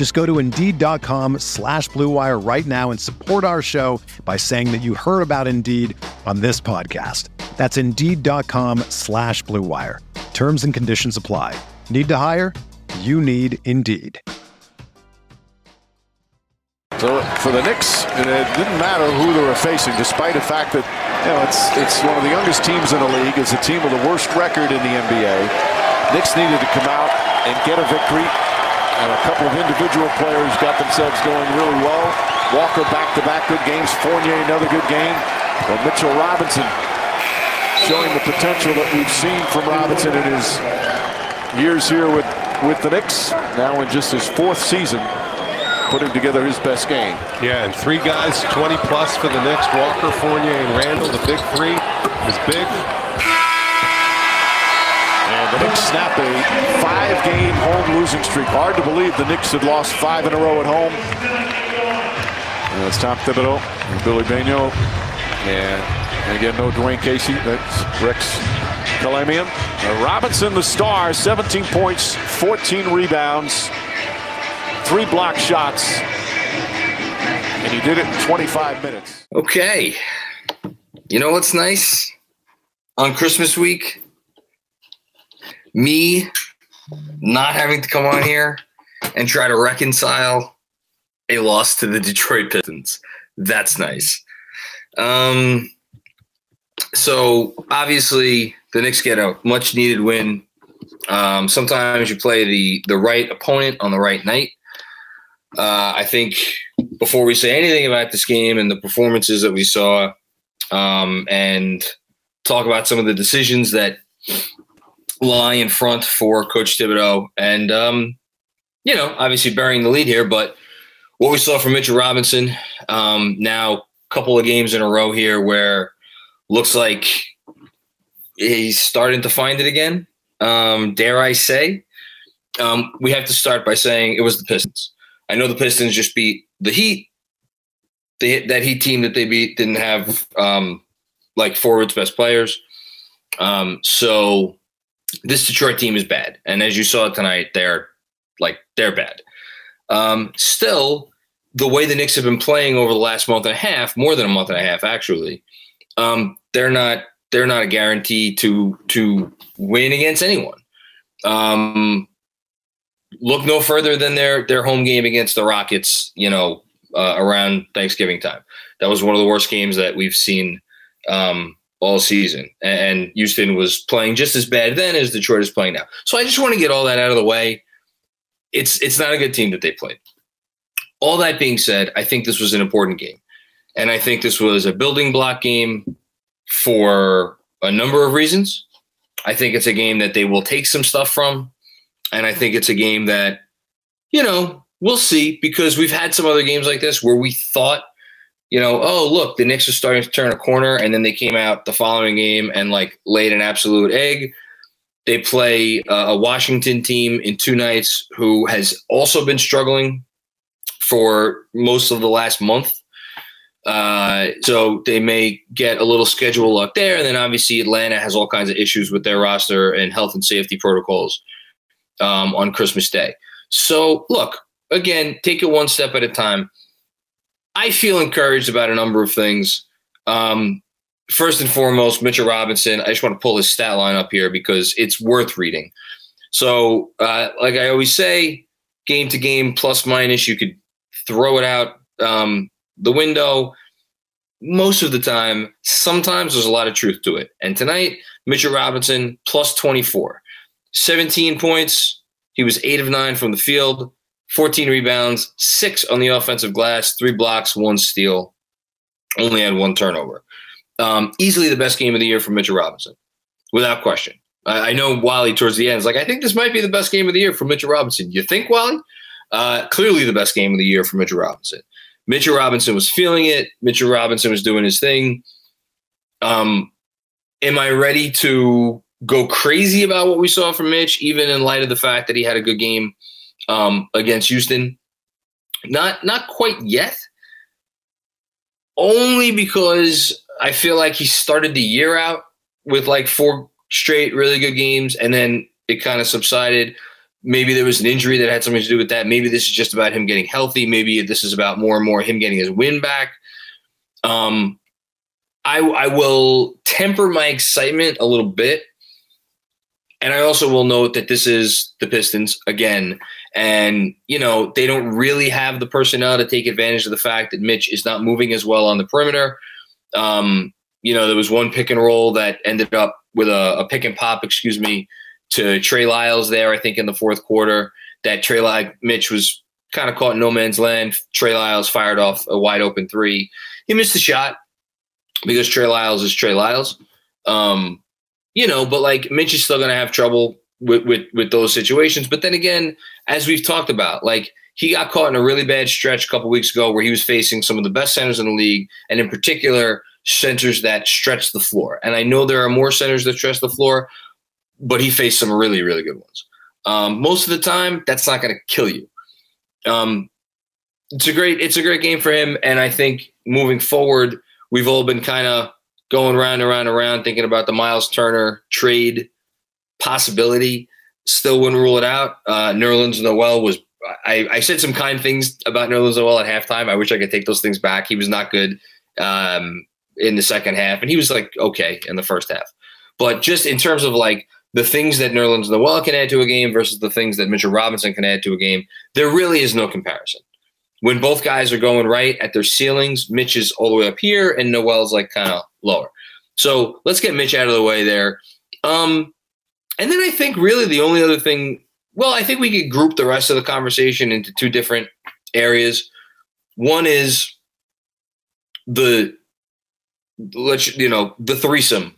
Just go to Indeed.com slash BlueWire right now and support our show by saying that you heard about Indeed on this podcast. That's Indeed.com slash BlueWire. Terms and conditions apply. Need to hire? You need Indeed. So for the Knicks, it didn't matter who they were facing, despite the fact that you know it's it's one of the youngest teams in the league. It's a team with the worst record in the NBA. Knicks needed to come out and get a victory, and a couple of individual players got themselves going really well. Walker back-to-back good games. Fournier another good game. But Mitchell Robinson showing the potential that we've seen from Robinson in his years here with with the Knicks. Now in just his fourth season putting together his best game. Yeah, and three guys, 20 plus for the Knicks. Walker, Fournier, and Randle, The big three is big. The Knicks snap a five-game home losing streak. Hard to believe the Knicks had lost five in a row at home. And it's Tom Thibodeau and Billy Bagnol. And, again, no Dwane Casey. That's Rex Kalamian. Robinson, the star, 17 points, 14 rebounds three block shots, and he did it in 25 minutes. Okay. You know what's nice? On Christmas week, me not having to come on here and try to reconcile a loss to the Detroit Pistons. That's nice. Um, so obviously the Knicks get a much needed win. Um, sometimes you play the the right opponent on the right night. Uh, I think before we say anything about this game and the performances that we saw, um, and talk about some of the decisions that lie in front for Coach Thibodeau, and um, you know, obviously burying the lead here, but what we saw from Mitchell Robinson um, now, a couple of games in a row here where looks like he's starting to find it again. Um, dare I say? Um, we have to start by saying it was the Pistons. I know the Pistons just beat the Heat. They, that Heat team that they beat didn't have um, like forwards best players. Um, so this Detroit team is bad, and as you saw tonight, they're like they're bad. Um, still, the way the Knicks have been playing over the last month and a half, more than a month and a half actually, um, they're not they're not a guarantee to to win against anyone. Um, look no further than their their home game against the Rockets. You know, uh, around Thanksgiving time. That was one of the worst games that we've seen um, all season. And Houston was playing just as bad then as Detroit is playing now. So I just want to get all that out of the way. It's it's not a good team that they played. All that being said, I think this was an important game. And I think this was a building block game for a number of reasons. I think it's a game that they will take some stuff from. And I think it's a game that, you know, we'll see because we've had some other games like this where we thought, you know, oh, look, the Knicks are starting to turn a corner. And then they came out the following game and like laid an absolute egg. They play a Washington team in two nights who has also been struggling for most of the last month. Uh, so they may get a little schedule luck there. And then obviously Atlanta has all kinds of issues with their roster and health and safety protocols um, on Christmas Day. So look, again, take it one step at a time. I feel encouraged about a number of things. Um, first and foremost, Mitchell Robinson. I just want to pull his stat line up here because it's worth reading. So, uh, like I always say, game to game, plus minus, you could throw it out um, the window. most of the time, sometimes there's a lot of truth to it. And tonight, Mitchell Robinson plus 24, 17 points. He was eight of nine from the field, 14 rebounds, six on the offensive glass, three blocks, one steal, only had one turnover. Um, easily the best game of the year for Mitchell Robinson, without question. I, I know Wally towards the end is like, I think this might be the best game of the year for Mitchell Robinson. You think, Wally? Uh, clearly the best game of the year for Mitchell Robinson. Mitchell Robinson was feeling it. Mitchell Robinson was doing his thing. Um, am I ready to go crazy about what we saw from Mitch, even in light of the fact that he had a good game um, against Houston? Not not quite yet. Only because I feel like he started the year out with like four straight really good games, and then it kind of subsided. Maybe there was an injury that had something to do with that. Maybe this is just about him getting healthy. Maybe this is about more and more him getting his win back. Um, I, I will temper my excitement a little bit. And I also will note that this is the Pistons again. And, you know, they don't really have the personnel to take advantage of the fact that Mitch is not moving as well on the perimeter. Um, you know, there was one pick and roll that ended up with a, a pick and pop, excuse me, to Trey Lyles there, I think, in the fourth quarter. That Trey Lyles, Mitch was kind of caught in no man's land. Trey Lyles fired off a wide open three. He missed the shot because Trey Lyles is Trey Lyles. Um, you know, but like Mitch is still going to have trouble with, with with those situations. But then again, as we've talked about, like he got caught in a really bad stretch a couple weeks ago where he was facing some of the best centers in the league, and in particular centers that stretch the floor. And I know there are more centers that stretch the floor, but he faced some really really good ones. Um, most of the time, that's not going to kill you. Um, it's a great it's a great game for him, and I think moving forward, we've all been kind of going round and round and round thinking about the Miles Turner trade possibility. Still wouldn't rule it out. Uh, Nerlens Noel was. I, I said some kind things about Nerlens Noel at halftime. I wish I could take those things back. He was not good um, in the second half, and he was like okay in the first half. But just in terms of like the things that Nerlens Noel can add to a game versus the things that Mitchell Robinson can add to a game, there really is no comparison when both guys are going right at their ceilings, Mitch is all the way up here and Noel's like kind of lower. So let's get Mitch out of the way there. Um, and then I think really the only other thing, well, I think we could group the rest of the conversation into two different areas. One is the let's you know the threesome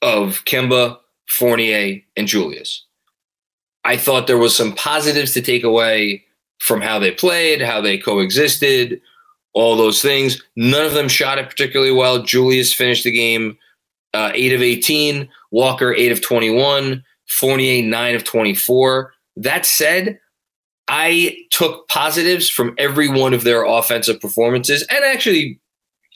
of Kemba, Fournier, and Julius. I thought there was some positives to take away from how they played, how they coexisted, all those things. None of them shot it particularly well. Julius finished the game uh, 8 of 18, Walker 8 of 21, Fournier 9 of 24. That said, I took positives from every one of their offensive performances. And actually,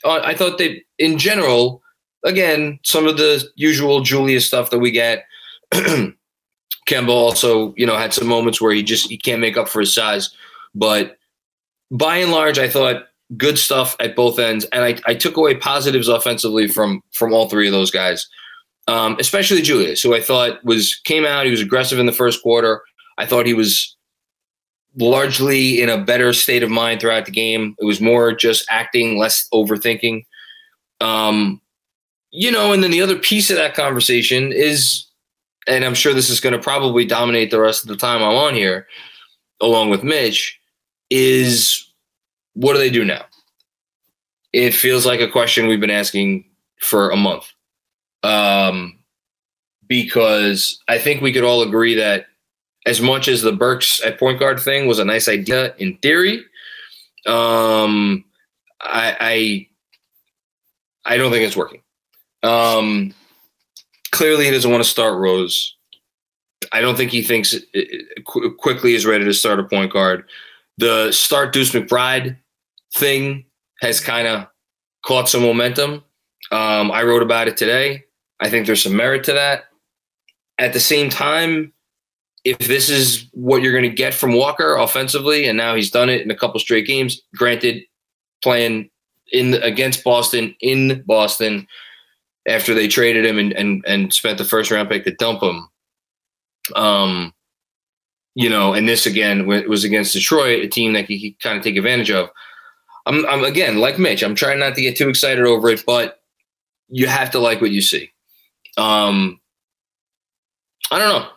uh, I thought that in general, again, some of the usual Julius stuff that we get. Kemba also, you know, had some moments where he just he can't make up for his size. But by and large, I thought good stuff at both ends, and I, I took away positives offensively from from all three of those guys, um, especially Julius, who I thought was came out. He was aggressive in the first quarter. I thought he was largely in a better state of mind throughout the game. It was more just acting, less overthinking. Um, you know, and then the other piece of that conversation is and I'm sure this is going to probably dominate the rest of the time I'm on here, along with Mitch, is what do they do now? It feels like a question we've been asking for a month. Um, because I think we could all agree that as much as the Burks at point guard thing was a nice idea in theory, um, I, I I don't think it's working. Um, clearly he doesn't want to start Rose. I don't think he thinks Quickley is ready to start a point guard. The start Deuce McBride thing has kind of caught some momentum. Um, I wrote about it today. I think there's some merit to that. At the same time, if this is what you're going to get from Walker offensively, and now he's done it in a couple straight games, granted, playing in against Boston in Boston, after they traded him and, and, and spent the first round pick to dump him. Um, you know, and this again was against Detroit, a team that he kind of take advantage of. I'm, I'm again like Mitch. I'm trying not to get too excited over it, but you have to like what you see. Um, I don't know.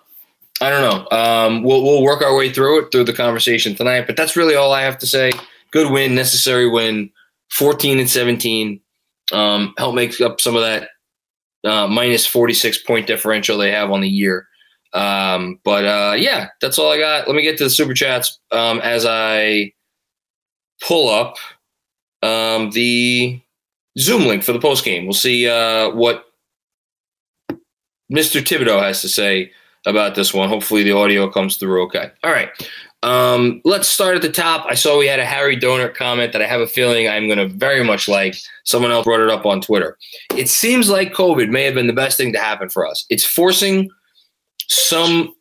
I don't know. Um, we'll we'll work our way through it through the conversation tonight. But that's really all I have to say. Good win, necessary win. 14 and 17. Um, help make up some of that uh, minus 46 point differential they have on the year. Um, but uh, yeah, that's all I got. Let me get to the super chats um, as I pull up um, the Zoom link for the post game. We'll see uh, what Mr. Thibodeau has to say about this one. Hopefully, the audio comes through okay. All right. Um, let's start at the top. I saw we had a Harry Donut comment that I have a feeling I'm going to very much like. Someone else brought it up on Twitter. It seems like COVID may have been the best thing to happen for us. It's forcing some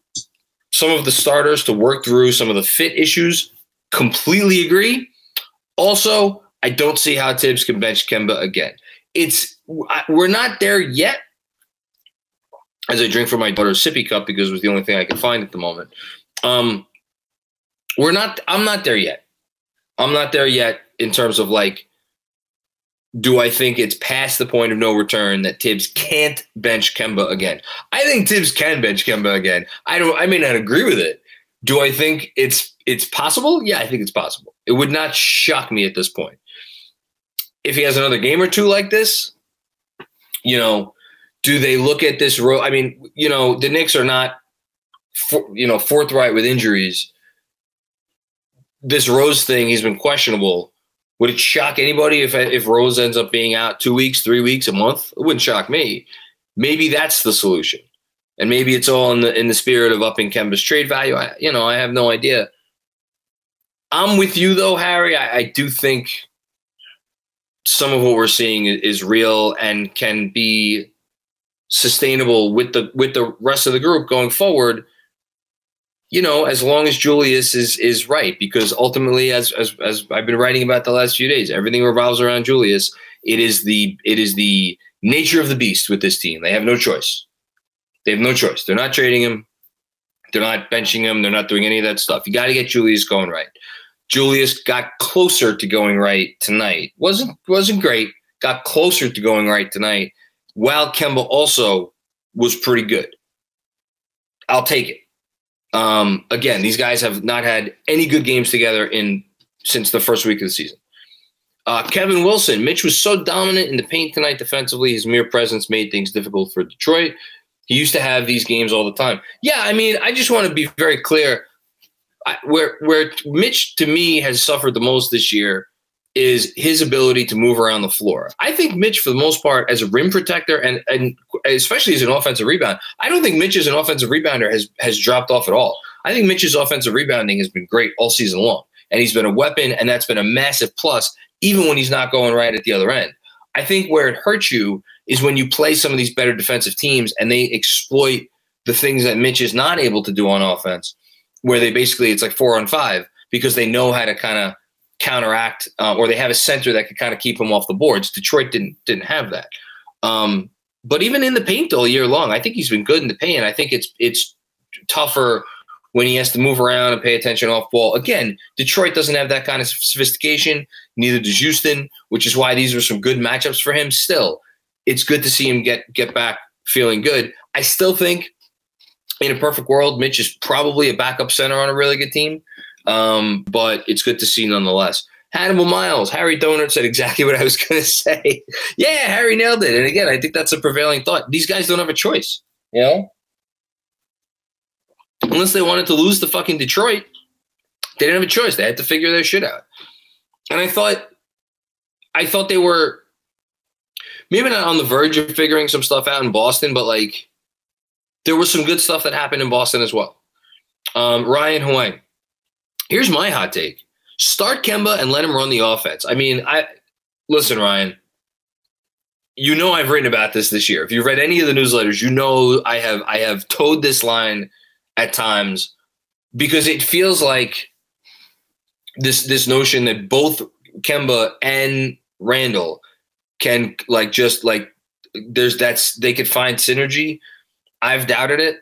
some of the starters to work through some of the fit issues. Completely agree. Also, I don't see how Thibs can bench Kemba again. It's we're not there yet. As I drink from my daughter's sippy cup because it was the only thing I could find at the moment. Um, we're not. I'm not there yet. I'm not there yet in terms of like, do I think it's past the point of no return that Thibs can't bench Kemba again? I think Thibs can bench Kemba again. I don't. I may not agree with it. Do I think it's it's possible? Yeah, I think it's possible. It would not shock me at this point. If he has another game or two like this, you know, do they look at this road? I mean, you know, the Knicks are not, for, you know, forthright with injuries. This Rose thing, he's been questionable. Would it shock anybody if if Rose ends up being out two weeks, three weeks, a month? It wouldn't shock me. Maybe that's the solution, and maybe it's all in the in the spirit of upping Kemba's trade value. I, you know, I have no idea. I'm with you though, Harry. I, I do think some of what we're seeing is real and can be sustainable with the with the rest of the group going forward you know as long as julius is is right because ultimately as as as i've been writing about the last few days everything revolves around julius. It is the it is the nature of the beast with this team. They have no choice. They have no choice. They're not trading him. They're not benching him. They're not doing any of that stuff. You got to get julius going right. Julius got closer to going right tonight. Wasn't wasn't great. Got closer to going right tonight while Kemba also was pretty good. I'll take it. Um, again, these guys have not had any good games together in since the first week of the season. Uh, Kevin Wilson, Mitch was so dominant in the paint tonight defensively. His mere presence made things difficult for Detroit. He used to have these games all the time. Yeah, I mean, I just want to be very clear. I, where where Mitch to me has suffered the most this year is his ability to move around the floor. I think Mitch, for the most part, as a rim protector and and especially as an offensive rebound, I don't think Mitch as an offensive rebounder has has dropped off at all. I think Mitch's offensive rebounding has been great all season long, and he's been a weapon, and that's been a massive plus, even when he's not going right at the other end. I think where it hurts you is when you play some of these better defensive teams and they exploit the things that Mitch is not able to do on offense, where they basically it's like four on five because they know how to kind of counteract, uh, or they have a center that could kind of keep them off the boards. Detroit didn't didn't have that. Um, but even in the paint all year long, I think he's been good in the paint. I think it's it's tougher when he has to move around and pay attention off ball. Again, Detroit doesn't have that kind of sophistication. Neither does Houston, which is why these were some good matchups for him. Still, it's good to see him get get back feeling good. I still think in a perfect world, Mitch is probably a backup center on a really good team. Um, but it's good to see nonetheless. Hannibal Miles, Harry Donut said exactly what I was going to say. yeah, Harry nailed it. And again, I think that's a prevailing thought. These guys don't have a choice, you know? Unless they wanted to lose to fucking Detroit, they didn't have a choice. They had to figure their shit out. And I thought, I thought they were maybe not on the verge of figuring some stuff out in Boston, but like there was some good stuff that happened in Boston as well. Um, Ryan Huang, Here's my hot take: start Kemba and let him run the offense. I mean, I listen, Ryan. You know I've written about this this year. If you've read any of the newsletters, you know I have I have toed this line at times because it feels like this this notion that both Kemba and Randle can like just like there's that's they could find synergy. I've doubted it.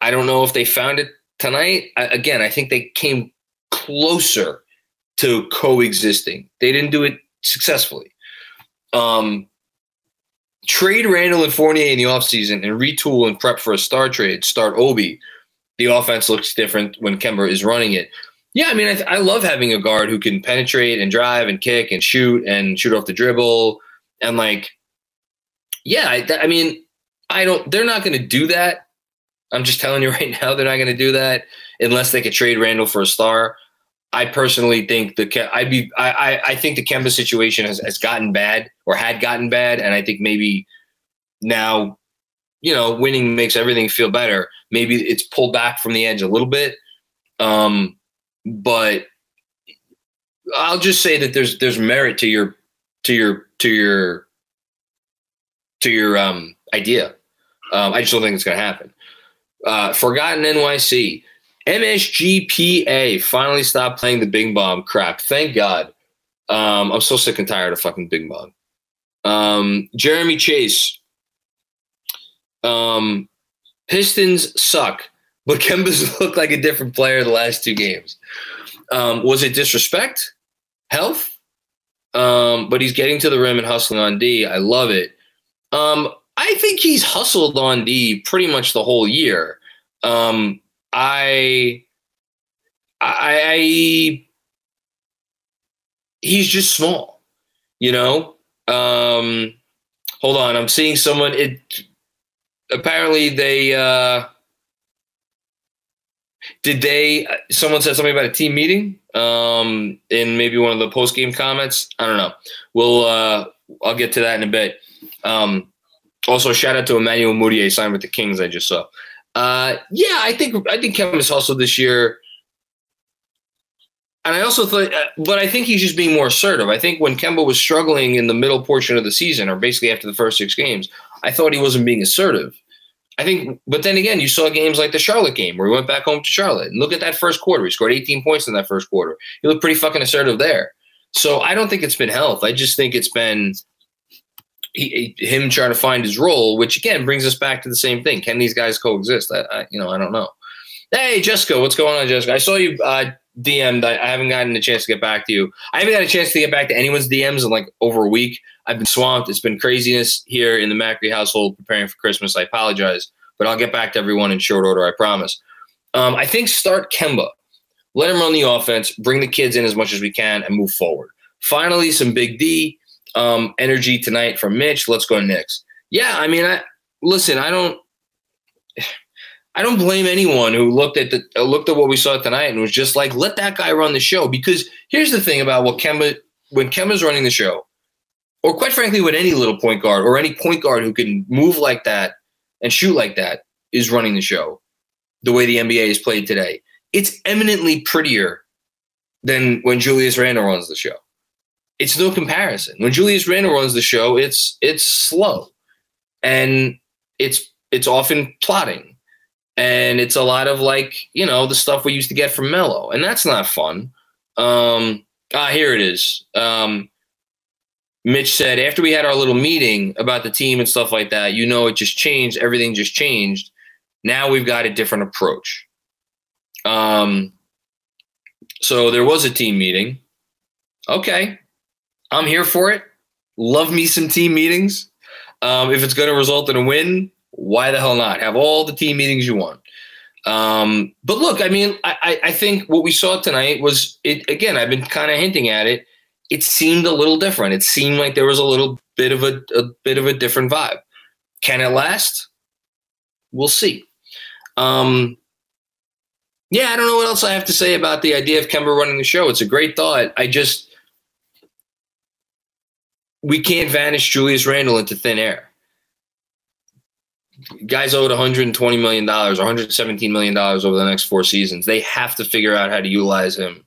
I don't know if they found it tonight. I, again, I think they came closer to coexisting. They didn't do it successfully. Um, trade Randle and Fournier in the offseason and retool and prep for a star trade, start Obi. The offense looks different when Kemba is running it. Yeah, I mean, I, I love having a guard who can penetrate and drive and kick and shoot and shoot off the dribble. And like, yeah, I, I mean, I don't, they're not going to do that. I'm just telling you right now, they're not going to do that unless they could trade Randle for a star. I personally think the I'd be I I think the Kemba situation has, has gotten bad or had gotten bad, and I think maybe now, you know, winning makes everything feel better. Maybe it's pulled back from the edge a little bit, um, but I'll just say that there's there's merit to your to your to your to your um, idea. Um, I just don't think it's going to happen. Uh, Forgotten NYC. MSGPA finally stopped playing the Bing Bomb crap. Thank God. Um, I'm so sick and tired of fucking Bing Bomb. Um, Jeremy Chase. Um, Pistons suck, but Kemba's looked like a different player the last two games. Um, was it disrespect? Health? Um, but he's getting to the rim and hustling on D. I love it. Um, I think he's hustled on D pretty much the whole year. Um, I, I, I, he's just small, you know. Um, hold on, I'm seeing someone. It apparently they uh, did they. Someone said something about a team meeting um, in maybe one of the post game comments. I don't know. We'll uh, I'll get to that in a bit. Um, also, shout out to Emmanuel Mudiay signed with the Kings. I just saw. Uh, yeah, I think I think Kevin's also this year. And I also thought, uh, but I think he's just being more assertive. I think when Kemba was struggling in the middle portion of the season, or basically after the first six games, I thought he wasn't being assertive. I think, but then again, you saw games like the Charlotte game where he went back home to Charlotte. And look at that first quarter. He scored 18 points in that first quarter. He looked pretty fucking assertive there. So I don't think it's been health. I just think it's been he, him trying to find his role, which again brings us back to the same thing. Can these guys coexist? I, I you know, I don't know. Hey, Jessica, what's going on, Jessica? I saw you uh, DM'd. I, I haven't gotten a chance to get back to you. I haven't got a chance to get back to anyone's DMs in like over a week. I've been swamped. It's been craziness here in the Macri household preparing for Christmas. I apologize, but I'll get back to everyone in short order. I promise. Um, I think start Kemba. Let him run the offense. Bring the kids in as much as we can and move forward. Finally, some Big D um, energy tonight from Mitch. Let's go Knicks. Yeah, I mean, I listen. I don't. I don't blame anyone who looked at the uh, looked at what we saw tonight and was just like, let that guy run the show. Because here's the thing about what Kemba when Kemba's running the show, or quite frankly, when any little point guard or any point guard who can move like that and shoot like that is running the show. The way the NBA is played today, it's eminently prettier than when Julius Randle runs the show it's no comparison. When Julius Randle runs the show, it's it's slow, and it's it's often plotting, and it's a lot of like you know the stuff we used to get from Melo, and that's not fun. Um, ah, here it is. Um, Mitch said after we had our little meeting about the team and stuff like that, you know, it just changed. Everything just changed. Now we've got a different approach. Um, so there was a team meeting. Okay, I'm here for it. Love me some team meetings. Um, if it's going to result in a win, why the hell not? Have all the team meetings you want. Um, but look, I mean, I, I think what we saw tonight was it again. I've been kind of hinting at it. It seemed a little different. It seemed like there was a little bit of a, a bit of a different vibe. Can it last? We'll see. Um, yeah, I don't know what else I have to say about the idea of Kemba running the show. It's a great thought. I just we can't vanish Julius Randle into thin air. Guys owed 120 million dollars, 117 million dollars over the next four seasons. They have to figure out how to utilize him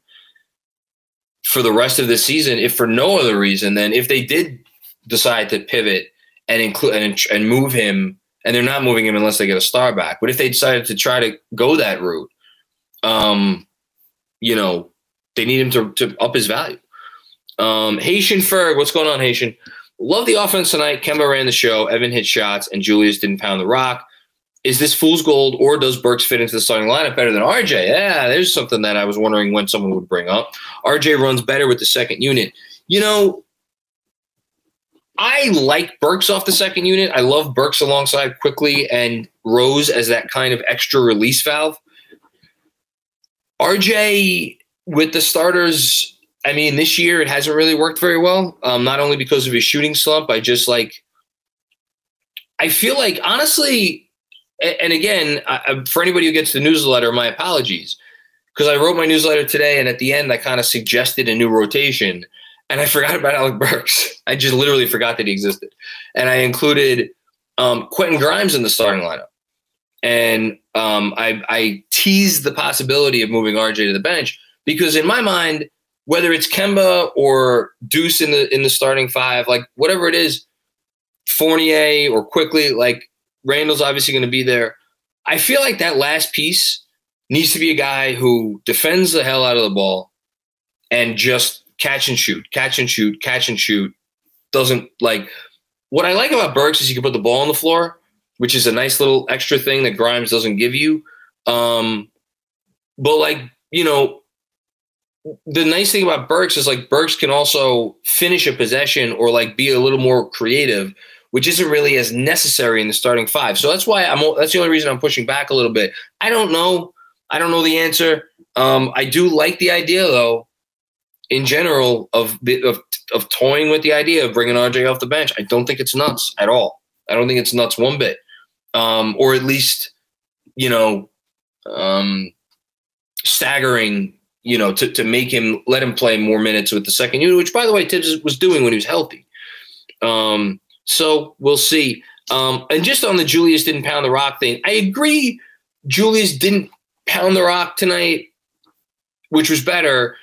for the rest of the season, if for no other reason than if they did decide to pivot and include and, and move him, and they're not moving him unless they get a star back. But if they decided to try to go that route, um, you know, they need him to, to up his value. Um, Haitian Ferg, what's going on, Haitian? Love the offense tonight. Kemba ran the show. Evan hit shots, and Julius didn't pound the rock. is this fool's gold or does Burks fit into the starting lineup better than RJ? Yeah, there's something that I was wondering when someone would bring up. RJ runs better with the second unit. You know, I like Burks off the second unit. I love Burks alongside Quickley and Rose as that kind of extra release valve. RJ with the starters, I mean, this year it hasn't really worked very well. Um, not only because of his shooting slump, I just like, I feel like honestly, and again, I, for anybody who gets the newsletter, my apologies because I wrote my newsletter today, and at the end, I kind of suggested a new rotation, and I forgot about Alec Burks. I just literally forgot that he existed, and I included um, Quentin Grimes in the starting lineup, and um, I, I teased the possibility of moving RJ to the bench because in my mind, whether it's Kemba or Deuce in the in the starting five, like whatever it is, Fournier or Quickley, like Randle's obviously going to be there. I feel like that last piece needs to be a guy who defends the hell out of the ball and just catch and shoot, catch and shoot, catch and shoot. Doesn't like what I like about Burks is you can put the ball on the floor, which is a nice little extra thing that Grimes doesn't give you. Um, but like, you know, the nice thing about Burks is like Burks can also finish a possession or like be a little more creative which isn't really as necessary in the starting five. So that's why I'm. That's the only reason I'm pushing back a little bit. I don't know. I don't know the answer. Um, I do like the idea though, in general, of of of toying with the idea of bringing RJ off the bench. I don't think it's nuts at all. I don't think it's nuts one bit, um, or at least you know, um, staggering. You know, to to make him let him play more minutes with the second unit, which by the way Thibs was doing when he was healthy. Um, so we'll see. Um, and just on the Julius didn't pound the rock thing, I agree. Julius didn't pound the rock tonight, which was better.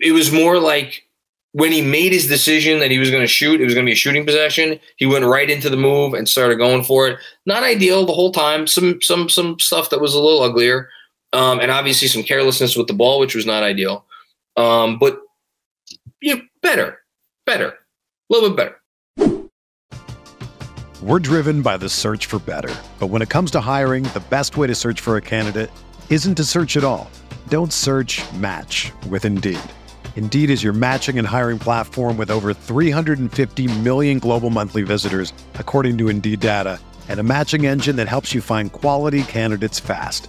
It was more like when he made his decision that he was going to shoot, it was going to be a shooting possession. He went right into the move and started going for it. Not ideal the whole time. Some some some stuff that was a little uglier, um, and obviously some carelessness with the ball, which was not ideal. Um, but yeah, better, better, a little bit better. We're driven by the search for better. But when it comes to hiring, the best way to search for a candidate isn't to search at all. Don't search match with Indeed. Indeed is your matching and hiring platform with over 350 million global monthly visitors, according to Indeed data, and a matching engine that helps you find quality candidates fast.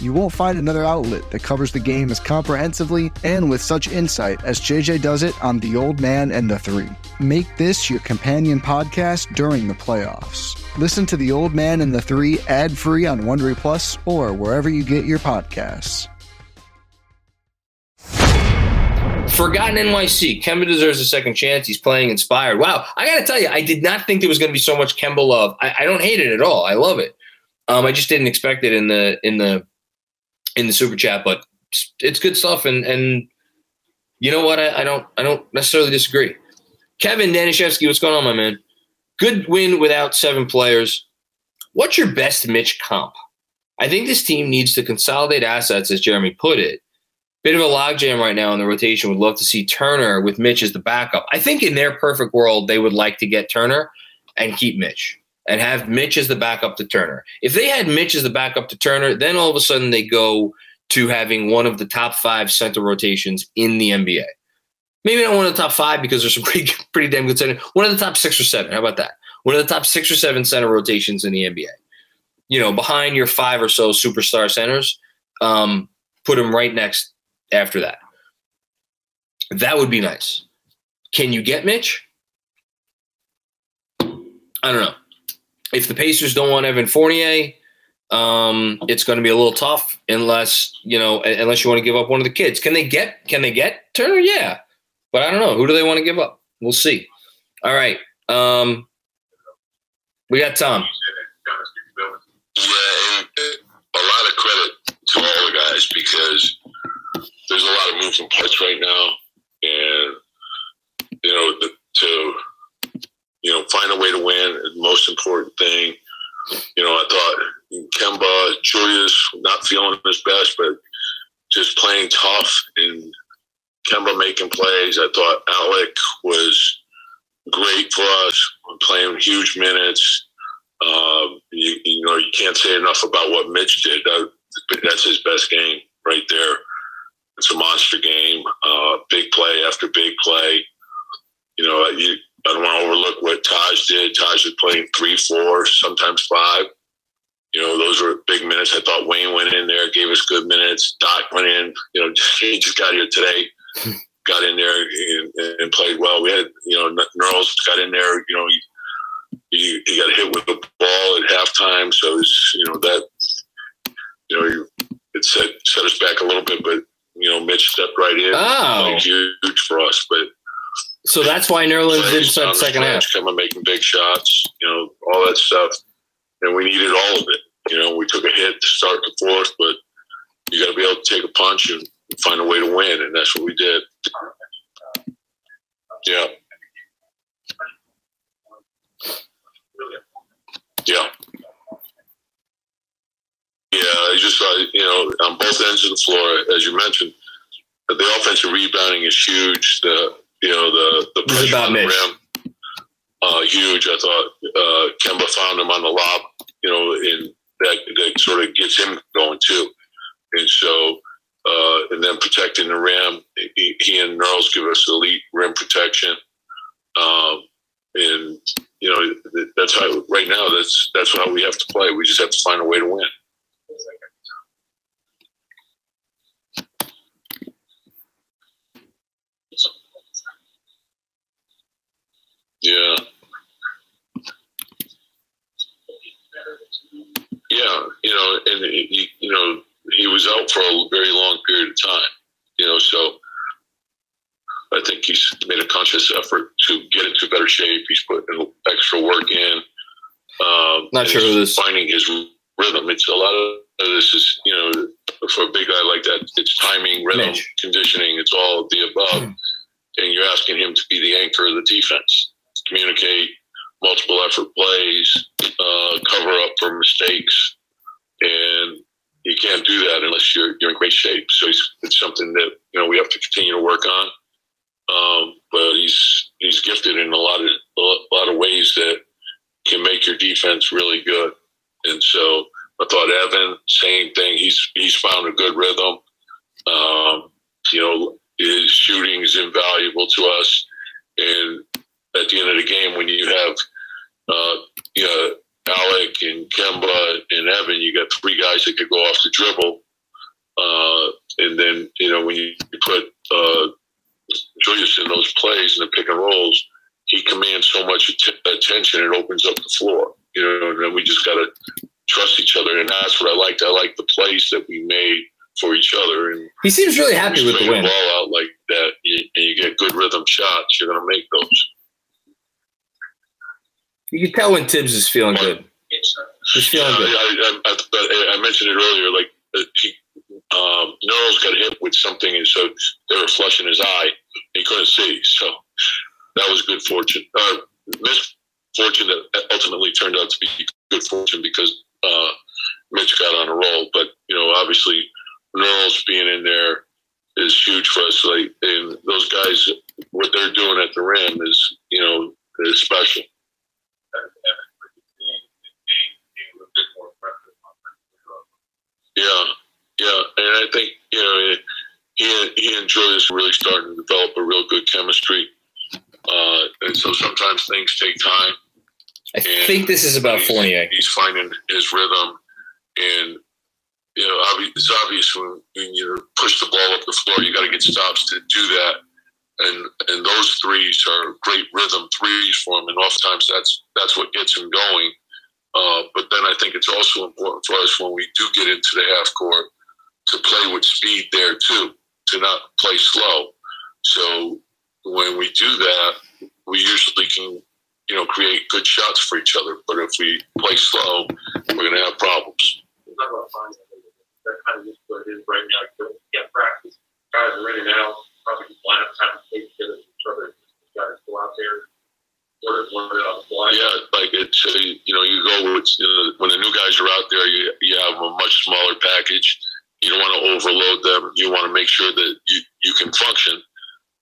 You won't find another outlet that covers the game as comprehensively and with such insight as JJ does it on The Old Man and the Three. Make this your companion podcast during the playoffs. Listen to The Old Man and the Three ad free on Wondery Plus or wherever you get your podcasts. Forgotten NYC. Kemba deserves a second chance. He's playing inspired. Wow. I got to tell you, I did not think there was going to be so much Kemba love. I, I don't hate it at all. I love it. Um, I just didn't expect it in the in the in the super chat, but it's good stuff. And and you know what? I, I don't I don't necessarily disagree. Kevin Danishevsky, what's going on, my man? Good win without seven players. What's your best Mitch comp? I think this team needs to consolidate assets, as Jeremy put it. Bit of a logjam right now in the rotation. Would love to see Turner with Mitch as the backup. I think in their perfect world, they would like to get Turner and keep Mitch and have Mitch as the backup to Turner. If they had Mitch as the backup to Turner, then all of a sudden they go to having one of the top five center rotations in the NBA. Maybe not one of the top five because there's some pretty, pretty damn good center. One of the top six or seven. How about that? One of the top six or seven center rotations in the NBA. You know, behind your five or so superstar centers, um, put them right next after that. That would be nice. Can you get Mitch? I don't know. If the Pacers don't want Evan Fournier, um, it's going to be a little tough unless you know unless you want to give up one of the kids. Can they get Can they get Turner? Yeah, but I don't know. Who do they want to give up? We'll see. All right. Um, we got Tom. Yeah, and a lot of credit to all the guys because there's a lot of moving parts right now, and you know the, to you know find a way to win the most important thing. You know, I thought Kemba, Julius not feeling his best, but just playing tough and Kemba making plays. I thought Alec was great for us, playing huge minutes. Um, you, you, know, you can't say enough about what Mitch did. That, that's his best game right there. It's a monster game, uh, big play after big play. You know, you, I don't want to overlook what Taj was playing three, four, sometimes five. You know, those were big minutes. I thought Wayne went in there, gave us good minutes. Doc went in. You know, he just got here today, got in there and, and played well. We had, you know, Nerls got in there. You know, he, he got hit with the ball at halftime, so it's you know that you know it set set us back a little bit, but you know Mitch stepped right in, oh. huge for us. But so that's why Nerlens didn't start second half. Coming making big shots, you know, all that stuff, and we needed all of it. You know, we took a hit to start the fourth, but you got to be able to take a punch and find a way to win, and that's what we did. Yeah. Yeah. Yeah, I just uh, you know on both ends of the floor, as you mentioned, the offensive rebounding is huge. The you know the the pressure on the rim, uh, huge. I thought uh, Kemba found him on the lob, you know, and that that sort of gets him going too. And so, uh, and then protecting the rim, he, he and Nerls give us elite rim protection. Um, and you know that's how right now that's that's how we have to play. We just have to find a way to win. Yeah. Yeah, you know, and he, you know, he was out for a very long period of time. You know, so I think he's made a conscious effort to get into better shape. He's put extra work in. Um, Not sure who this finding his rhythm. It's a lot of this is you know for a big guy like that, it's timing, rhythm, Mitch. conditioning. It's all the above, and you're asking him to be the anchor of the defense, communicate, multiple effort plays, uh, cover up for mistakes, and you can't do that unless you're you're in great shape. So it's, something that you know we have to continue to work on. Um, but he's he's gifted in a lot of a lot of ways that can make your defense really good. And so I thought Evan, same thing. He's he's found a good rhythm. Um, you know, his shooting is invaluable to us. And at the end of the game, when you have uh, you know Alec and Kemba and Evan, you got three guys that could go off the dribble. Uh, and then you know when you put uh, Julius in those plays and the pick and rolls, he commands so much att- attention. It opens up the floor. You know, and then we just got to trust each other, and that's what I liked. I like the plays that we made for each other. And he seems really happy with the win. Ball out like that, and you get good rhythm shots. You're going to make those. You can tell when Thibs is feeling good. He's feeling yeah, good. I, I, I, I, mentioned it earlier. Like uh, he, um, Nerls got hit with something, and so they were flushing his eye. He couldn't see. So that was good fortune. Uh, misfortune that ultimately turned out to be good fortune because uh, Mitch got on a roll. But you know, obviously, Nerls being in there is huge for us. Like, and those guys, what they're doing at the rim is, you know, is special. Yeah, yeah, and I think you know he he enjoys really starting to develop a real good chemistry, uh, and so sometimes things take time. I think this is about he's, Fournier. He's finding his rhythm, and you know, it's obvious when, when you push the ball up the floor, you got to get stops to do that. And and those threes are great rhythm threes for him, and oftentimes that's that's what gets him going. Uh, but then I think it's also important for us when we do get into the half court to play with speed there too, to not play slow. So when we do that, we usually can, you know, create good shots for each other. But if we play slow, we're going to have problems. That kind of just what it is right now. Practice. Guys are. Probably just line up time to take together each other. Guys go out there yeah, like it's uh, you know you go with you know, when the new guys are out there, you you have a much smaller package. You don't want to overload them. You want to make sure that you you can function.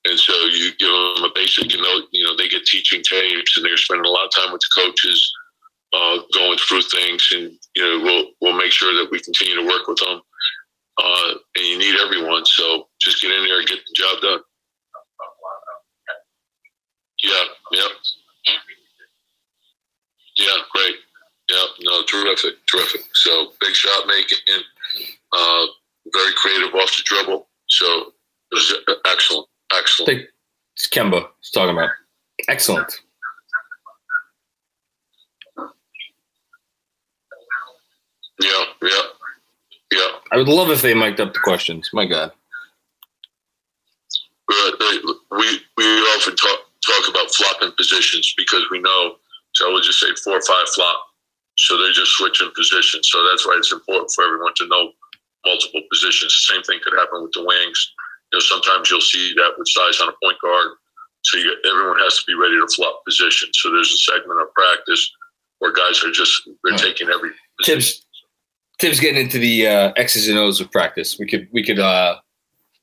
And so you give them a basic, you know, you know, they get teaching tapes, and they're spending a lot of time with the coaches, uh, going through things, and you know, we'll we'll make sure that we continue to work with them. Uh, and you need everyone, so just get in there and get the job done. Yeah, yeah. Yeah, great. Yeah, no, terrific, terrific. So big shot making, uh, very creative off the dribble. So it was excellent, excellent. Think it's Kemba he's talking about. Excellent. Yeah, yeah, yeah. I would love if they mic'd up the questions. My God. Uh, we we often talk talk about flopping positions because we know so I would just say four or five flop. So they're just switching positions. So that's why it's important for everyone to know multiple positions. The same thing could happen with the wings. You know, sometimes you'll see that with size on a point guard. So you, everyone has to be ready to flop positions. So there's a segment of practice where guys are just they're taking every Tibbs. Thibs getting into the uh, X's and O's of practice. We could we could uh,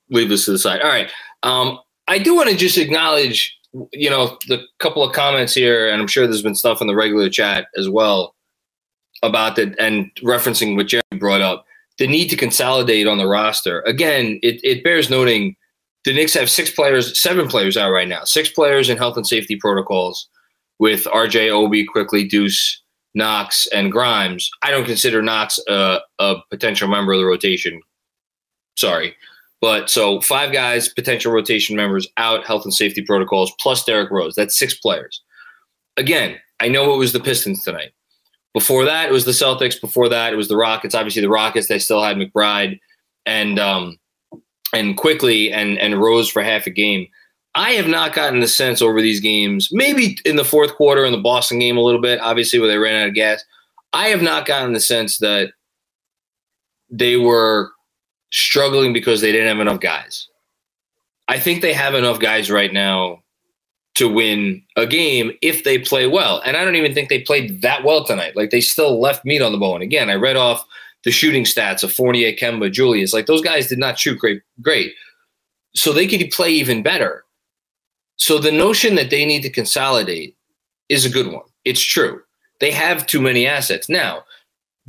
leave this to the side. All right. Um, I do want to just acknowledge you know, the couple of comments here, and I'm sure there's been stuff in the regular chat as well about that, and referencing what Jerry brought up, the need to consolidate on the roster. Again, it, it bears noting the Knicks have six players, seven players out right now, six players in health and safety protocols with RJ, Obi, Quickley, Deuce, Knox, and Grimes. I don't consider Knox a, a potential member of the rotation. Sorry. But so five guys, potential rotation members out, health and safety protocols, plus Derrick Rose. That's six players. Again, I know it was the Pistons tonight. Before that, it was the Celtics. Before that, it was the Rockets. Obviously, the Rockets they still had McBride and um, and Quickley and and Rose for half a game. I have not gotten the sense over these games, maybe in the fourth quarter in the Boston game a little bit, obviously where they ran out of gas. I have not gotten the sense that they were struggling because they didn't have enough guys. I think they have enough guys right now to win a game if they play well. And I don't even think they played that well tonight. Like they still left meat on the bone. Again, I read off the shooting stats of Fournier, Kemba, Julius. Like those guys did not shoot great, great. So they could play even better. So the notion that they need to consolidate is a good one. It's true. They have too many assets. Now,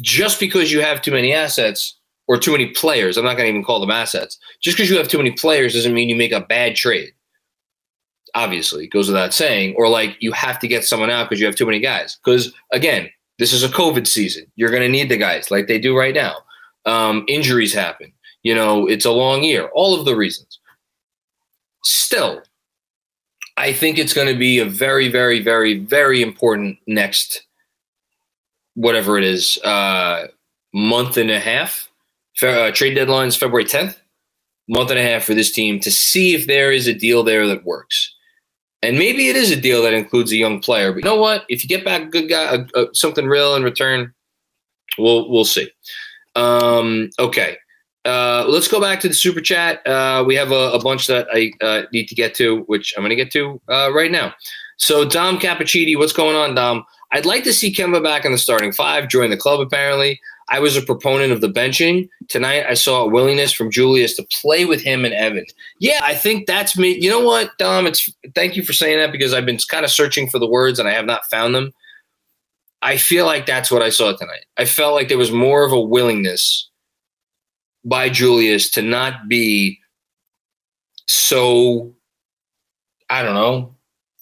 just because you have too many assets or too many players. I'm not going to even call them assets. Just because you have too many players doesn't mean you make a bad trade. Obviously, it goes without saying. Or like you have to get someone out because you have too many guys. Because again, this is a COVID season. You're going to need the guys like they do right now. Um, injuries happen. You know, it's a long year. All of the reasons. Still, I think it's going to be a very, very, very, very important next, whatever it is, uh, month and a half uh, trade deadline is February 10th. Month and a half for this team to see if there is a deal there that works. And maybe it is a deal that includes a young player. But you know what? If you get back a good guy, a, something real in return, we'll we'll see. Um, okay. Uh, let's go back to the super chat. Uh, we have a, a bunch that I uh, need to get to, which I'm going to get to uh, right now. So, Dom Cappuccini, what's going on, Dom? I'd like to see Kemba back in the starting five, join the club apparently. I was a proponent of the benching. Tonight, I saw a willingness from Julius to play with him and Evan. Yeah, I think that's me. You know what, Dom? It's thank you for saying that because I've been kind of searching for the words and I have not found them. I feel like that's what I saw tonight. I felt like there was more of a willingness by Julius to not be so I don't know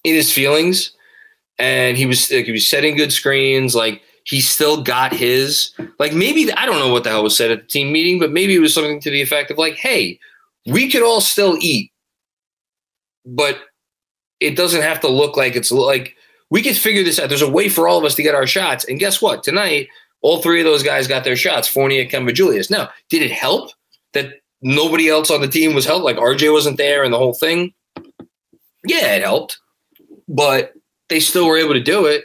in his feelings, and he was like, he was setting good screens. Like he still got his like maybe I don't know what the hell was said at the team meeting, but maybe it was something to the effect of like, hey, we could all still eat, but it doesn't have to look like it's like we could figure this out. There's a way for all of us to get our shots. And guess what? Tonight, all three of those guys got their shots. Fournier, Kemba, Julius. Now, did it help that nobody else on the team was helped? Like RJ wasn't there and the whole thing. Yeah, it helped, but they still were able to do it.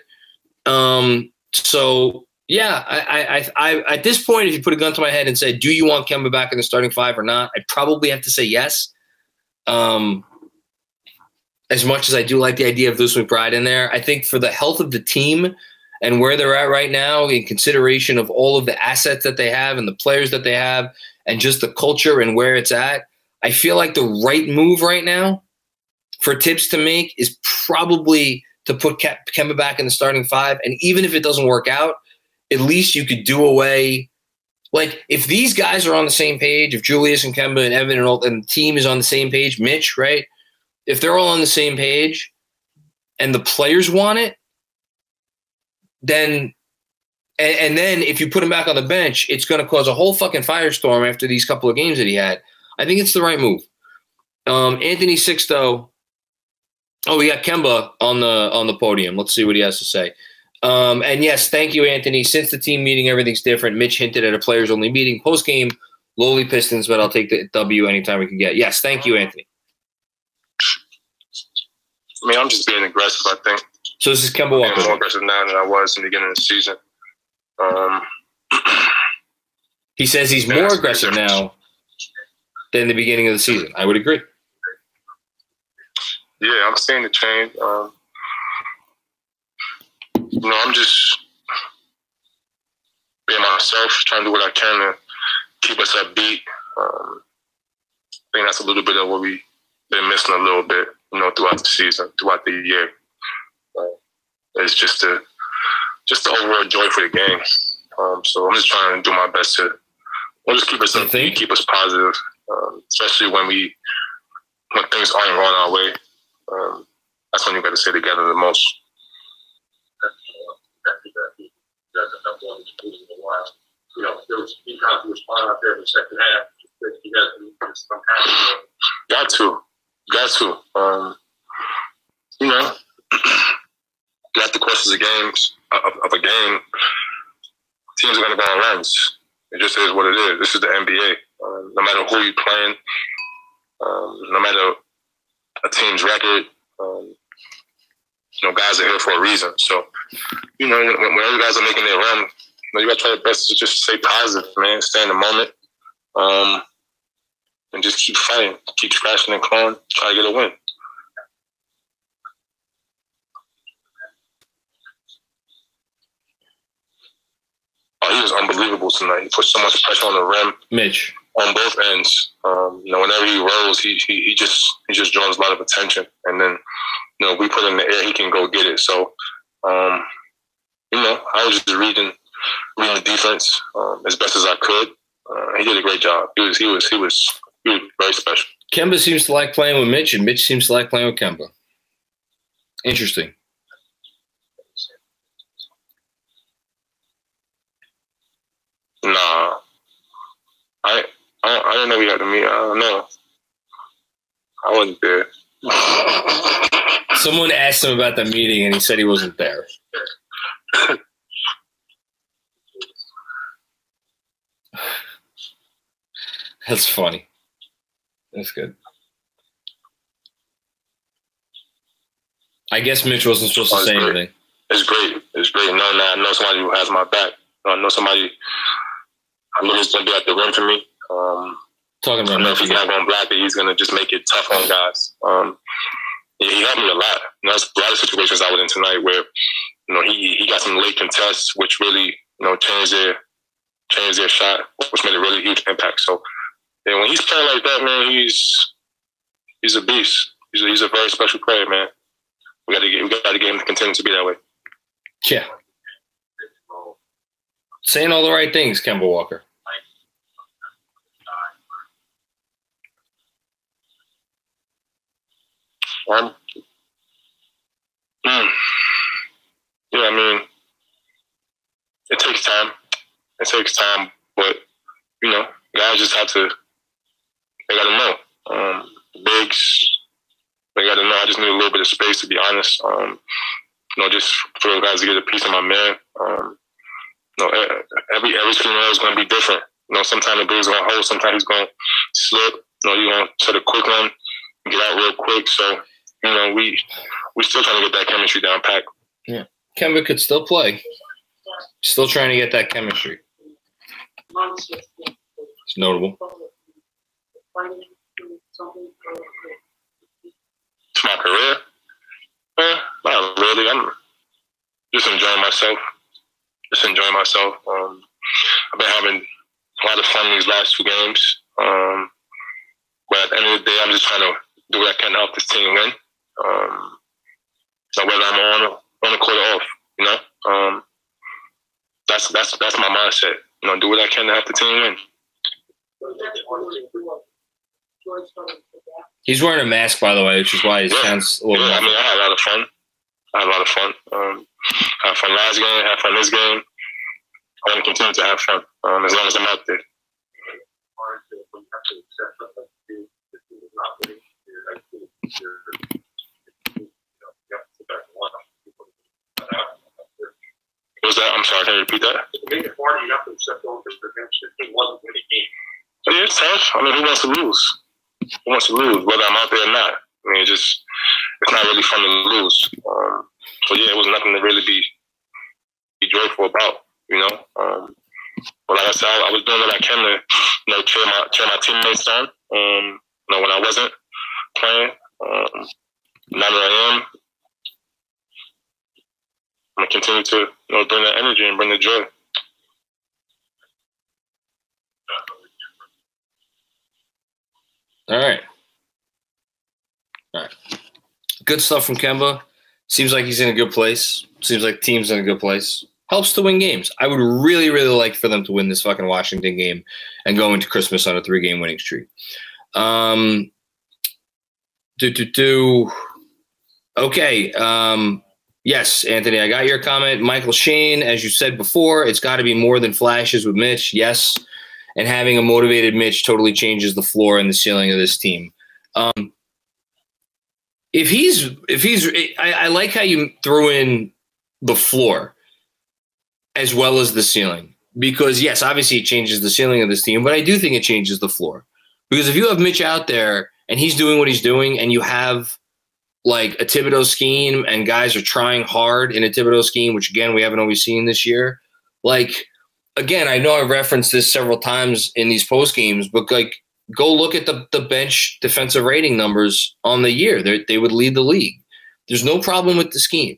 Um, so yeah, I, I, I, at this point, if you put a gun to my head and said, "Do you want Kemba back in the starting five or not?" I'd probably have to say yes. Um, as much as I do like the idea of Lewis McBride in there, I think for the health of the team and where they're at right now, in consideration of all of the assets that they have and the players that they have, and just the culture and where it's at, I feel like the right move right now for Thibs to make is probably to put Kemba back in the starting five. And even if it doesn't work out, at least you could do away. Like if these guys are on the same page, if Julius and Kemba and Evan and, all, and the team is on the same page, Mitch, right? if they're all on the same page and the players want it, then and, and then if you put him back on the bench, it's going to cause a whole fucking firestorm after these couple of games that he had. I think it's the right move. Um, Anthony Sixto. Oh, we got Kemba on the on the podium. Let's see what he has to say. Um, and yes, thank you, Anthony. Since the team meeting, everything's different. Mitch hinted at a players only meeting post game. Lowly Pistons, but I'll take the W anytime we can get. Yes, thank you, Anthony. I mean, I'm just being aggressive. I think. So this is Kemba Walker. I'm more aggressive now than I was in the beginning of the season. Um, he says he's more aggressive now than the beginning of the season. I would agree. Yeah, I'm seeing the change. Um, you know, I'm just being myself, trying to do what I can to keep us upbeat. Um, I think that's a little bit of what we've been missing a little bit you know, throughout the season, throughout the year. It's just a just the overall joy for the game. Um, so I'm just trying to do my best to we'll just keep us upbeat, keep us positive, um, especially when we when things aren't going our way. Um, that's when you got to stay together the most. You know, there was he kind of respond out there in the second half. You guys, got to. Got to. Um, you know, got the courses of games of, of a game. Teams are going to go on runs. It just is what it is. This is the NBA. Um, no matter who you're playing, um, no matter a team's record, um, you know, guys are here for a reason. So, you know, when, when other guys are making their run, you, know, you got to try your best to just stay positive, man. Stay in the moment. Um, and just keep fighting, keep scratching and clawing, try to get a win. He was unbelievable tonight. He put so much pressure on the rim. Mitch. On both ends. Um, you know, whenever he rolls, he, he he just he just draws a lot of attention. And then, you know, we put him in the air, he can go get it. So um, you know, I was just reading reading the defense um, as best as I could. Uh, he did a great job. He was He was he was he was very special. Kemba seems to like playing with Mitch, and Mitch seems to like playing with Kemba. Interesting. Nah, I I, I didn't know we had to meet. I don't know. I wasn't there. Someone asked him about the meeting, and he said he wasn't there. That's funny. That's good. I guess Mitch wasn't supposed to oh, say great. anything. It's great. It's great No, that I know somebody who has my back. I know somebody. I know he's gonna be at the rim for me. Um, Talking I about know if he's not going to block it, he's going to just make it tough on guys. Um, yeah, he helped me a lot. There's a lot of situations I was in tonight where, you know, he he got some late contests, which really, you know, changed their changed their shot, which made a really huge impact. So, yeah, when he's playing like that, man, he's he's a beast. He's a, he's a very special player, man. We got to get we got to get him to continue to be that way. Yeah. Saying all the right things, Kemba Walker. Um, mm, yeah, I mean, it takes time. It takes time, but you know, guys just have to. They got to know. Um, bigs, they got to know. I just need a little bit of space, to be honest. Um, you know, just for guys to get a piece of my man. Um, you know, every every scenario is going to be different. You know, sometimes the big's going to hold, sometimes he's going to slip. You know, you're going to set a quick one, get out real quick. So, you know, we we still trying to get that chemistry down pat. Kemba could still play. Still trying to get that chemistry. It's notable. to my career? Eh, not really. I'm just enjoying myself. Just enjoying myself. Um, I've been having a lot of fun these last two games. Um, but at the end of the day, I'm just trying to do what I can to help this team win. Um, so whether I'm on or on the court or off, you know, um, that's that's that's my mindset. You know, do what I can to help the team win. He's wearing a mask, by the way, which is why he Yeah. sounds a little Yeah, I mean. I had a lot of fun. I had a lot of fun. Um, I had fun last game. Had fun this game. I want to continue to have fun um, as long as I'm out there. Was that? I'm sorry. Can you repeat that? Yeah, it's tough. I mean, who wants to lose? Who wants to lose? Whether I'm out there or not. I mean, it's just it's not really fun to lose. Um, so yeah, it was nothing to really be be joyful about. You know. Um, but like I said, I, I was doing what I can to you know cheer my cheer my teammates on. Um, you know, when I wasn't playing. Um, now that I am, I'm gonna continue to you know bring that energy and bring the joy. All right. All right. Good stuff from Kemba. Seems like he's in a good place. Seems like team's in a good place. Helps to win games. I would really, really like for them to win this fucking Washington game and go into Christmas on a three game winning streak. Um, do, do, do. Okay. Um, yes, Anthony, I got your comment. Michael Shane, as you said before, it's got to be more than flashes with Mitch. Yes. And having a motivated Mitch totally changes the floor and the ceiling of this team. Um, if he's if he's I, I like how you threw in the floor as well as the ceiling because yes obviously it changes the ceiling of this team but i do think it changes the floor because if you have mitch out there and he's doing what he's doing and you have like a Thibodeau scheme and guys are trying hard in a Thibodeau scheme which again we haven't always seen this year like again i know i've referenced this several times in these post games but like go look at the, the bench defensive rating numbers on the year. They're, they would lead the league. There's no problem with the scheme.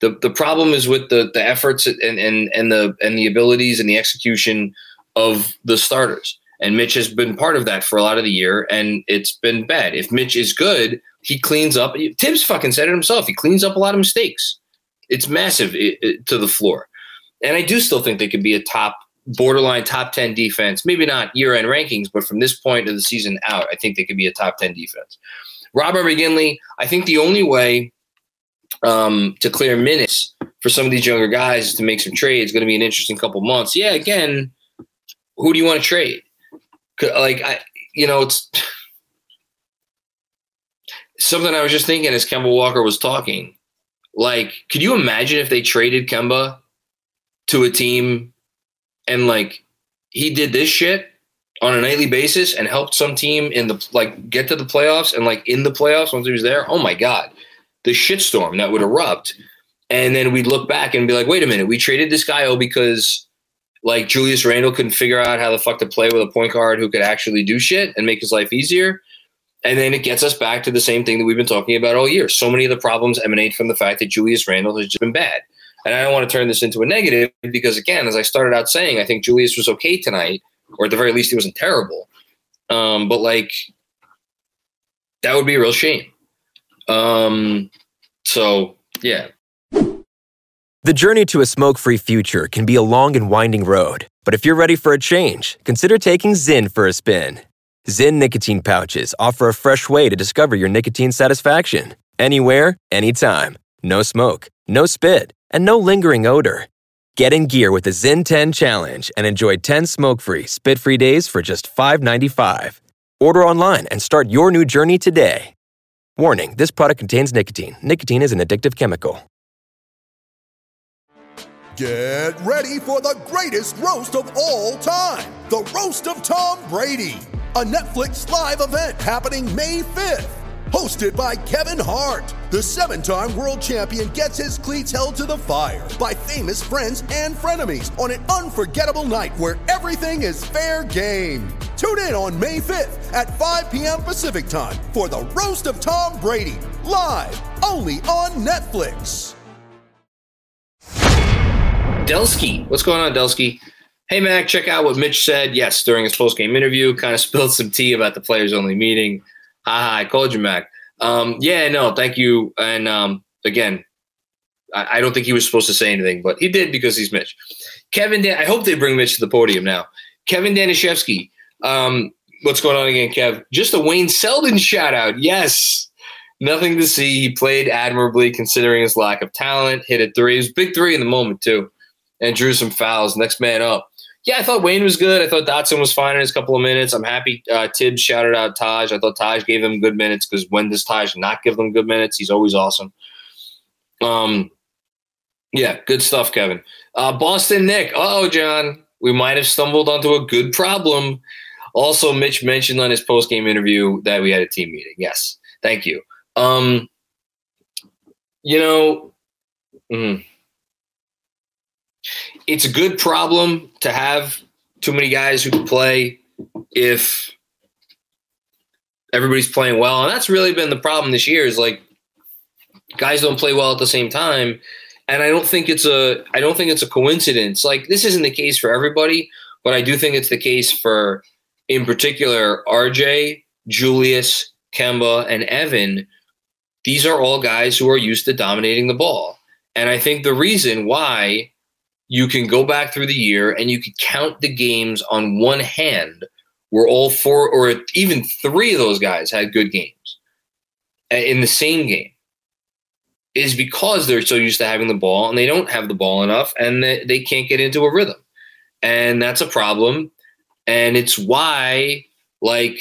The, the problem is with the, the efforts and, and, and the and the abilities and the execution of the starters. And Mitch has been part of that for a lot of the year, and it's been bad. If Mitch is good, he cleans up. Thibs fucking said it himself. He cleans up a lot of mistakes. It's massive it, it, to the floor. And I do still think they could be a top borderline top 10 defense, maybe not year end rankings, but from this point of the season out, I think they could be a top 10 defense. Robert McGinley, I think the only way um, to clear minutes for some of these younger guys is to make some trades. Going to be an interesting couple months. Yeah, again, who do you want to trade? Like, I, you know, it's something I was just thinking as Kemba Walker was talking. Like, could you imagine if they traded Kemba to a team and like he did this shit on a nightly basis and helped some team in the like get to the playoffs and like in the playoffs once he was there. Oh my god, the shitstorm that would erupt, and then we'd look back and be like, wait a minute, we traded this guy oh because like Julius Randle couldn't figure out how the fuck to play with a point guard who could actually do shit and make his life easier. And then it gets us back to the same thing that we've been talking about all year. So many of the problems emanate from the fact that Julius Randle has just been bad. And I don't want to turn this into a negative because, again, as I started out saying, I think Julius was okay tonight, or at the very least, he wasn't terrible. Um, but like, that would be a real shame. Um, so yeah. The journey to a smoke free future can be a long and winding road, but if you're ready for a change, consider taking Zyn for a spin. Zyn nicotine pouches offer a fresh way to discover your nicotine satisfaction. Anywhere, anytime. No smoke, no spit, and no lingering odor. Get in gear with the Zyn 10 Challenge and enjoy 10 smoke free, spit free days for just $5.95. Order online and start your new journey today. Warning this product contains nicotine. Nicotine is an addictive chemical. Get ready for the greatest roast of all time the Roast of Tom Brady, a Netflix live event happening May 5th. Hosted by Kevin Hart, the seven time world champion gets his cleats held to the fire by famous friends and frenemies on an unforgettable night where everything is fair game. Tune in on May 5th at 5 p.m. Pacific time for the Roast of Tom Brady, live only on Netflix. Delsky, what's going on, Delsky? Hey, Mac, check out what Mitch said. Yes, during his post game interview, kind of spilled some tea about the players only meeting. Hi, I called you, Mac. Um, yeah, no, thank you. And um, again, I, I, don't think he was supposed to say anything, but he did because he's Mitch. Kevin, Dan- I hope they bring Mitch to the podium now. Kevin Danishevsky, um, what's going on again, Kev? Just a Wayne Selden shout out. Yes. Nothing to see. He played admirably considering his lack of talent. Hit a three. It was big three in the moment, too and drew some fouls. Next man up. Yeah, I thought Wayne was good. I thought Dotson was fine in his couple of minutes. I'm happy uh, Thibs shouted out Taj. I thought Taj gave them good minutes because when does Taj not give them good minutes? He's always awesome. Um, yeah, good stuff, Kevin. Uh, Boston Nick. Oh, John, we might have stumbled onto a good problem. Also, Mitch mentioned on his post game interview that we had a team meeting. Yes, thank you. Um, you know, mm, it's a good problem to have too many guys who can play if everybody's playing well. And that's really been the problem this year is like guys don't play well at the same time. And I don't think it's a I don't think it's a coincidence. Like this isn't the case for everybody, but I do think it's the case for in particular RJ, Julius, Kemba, and Evan. These are all guys who are used to dominating the ball. And I think the reason why you can go back through the year and you can count the games on one hand where all four or even three of those guys had good games in the same game is because they're so used to having the ball and they don't have the ball enough and they, they can't get into a rhythm. And that's a problem. And it's why, like,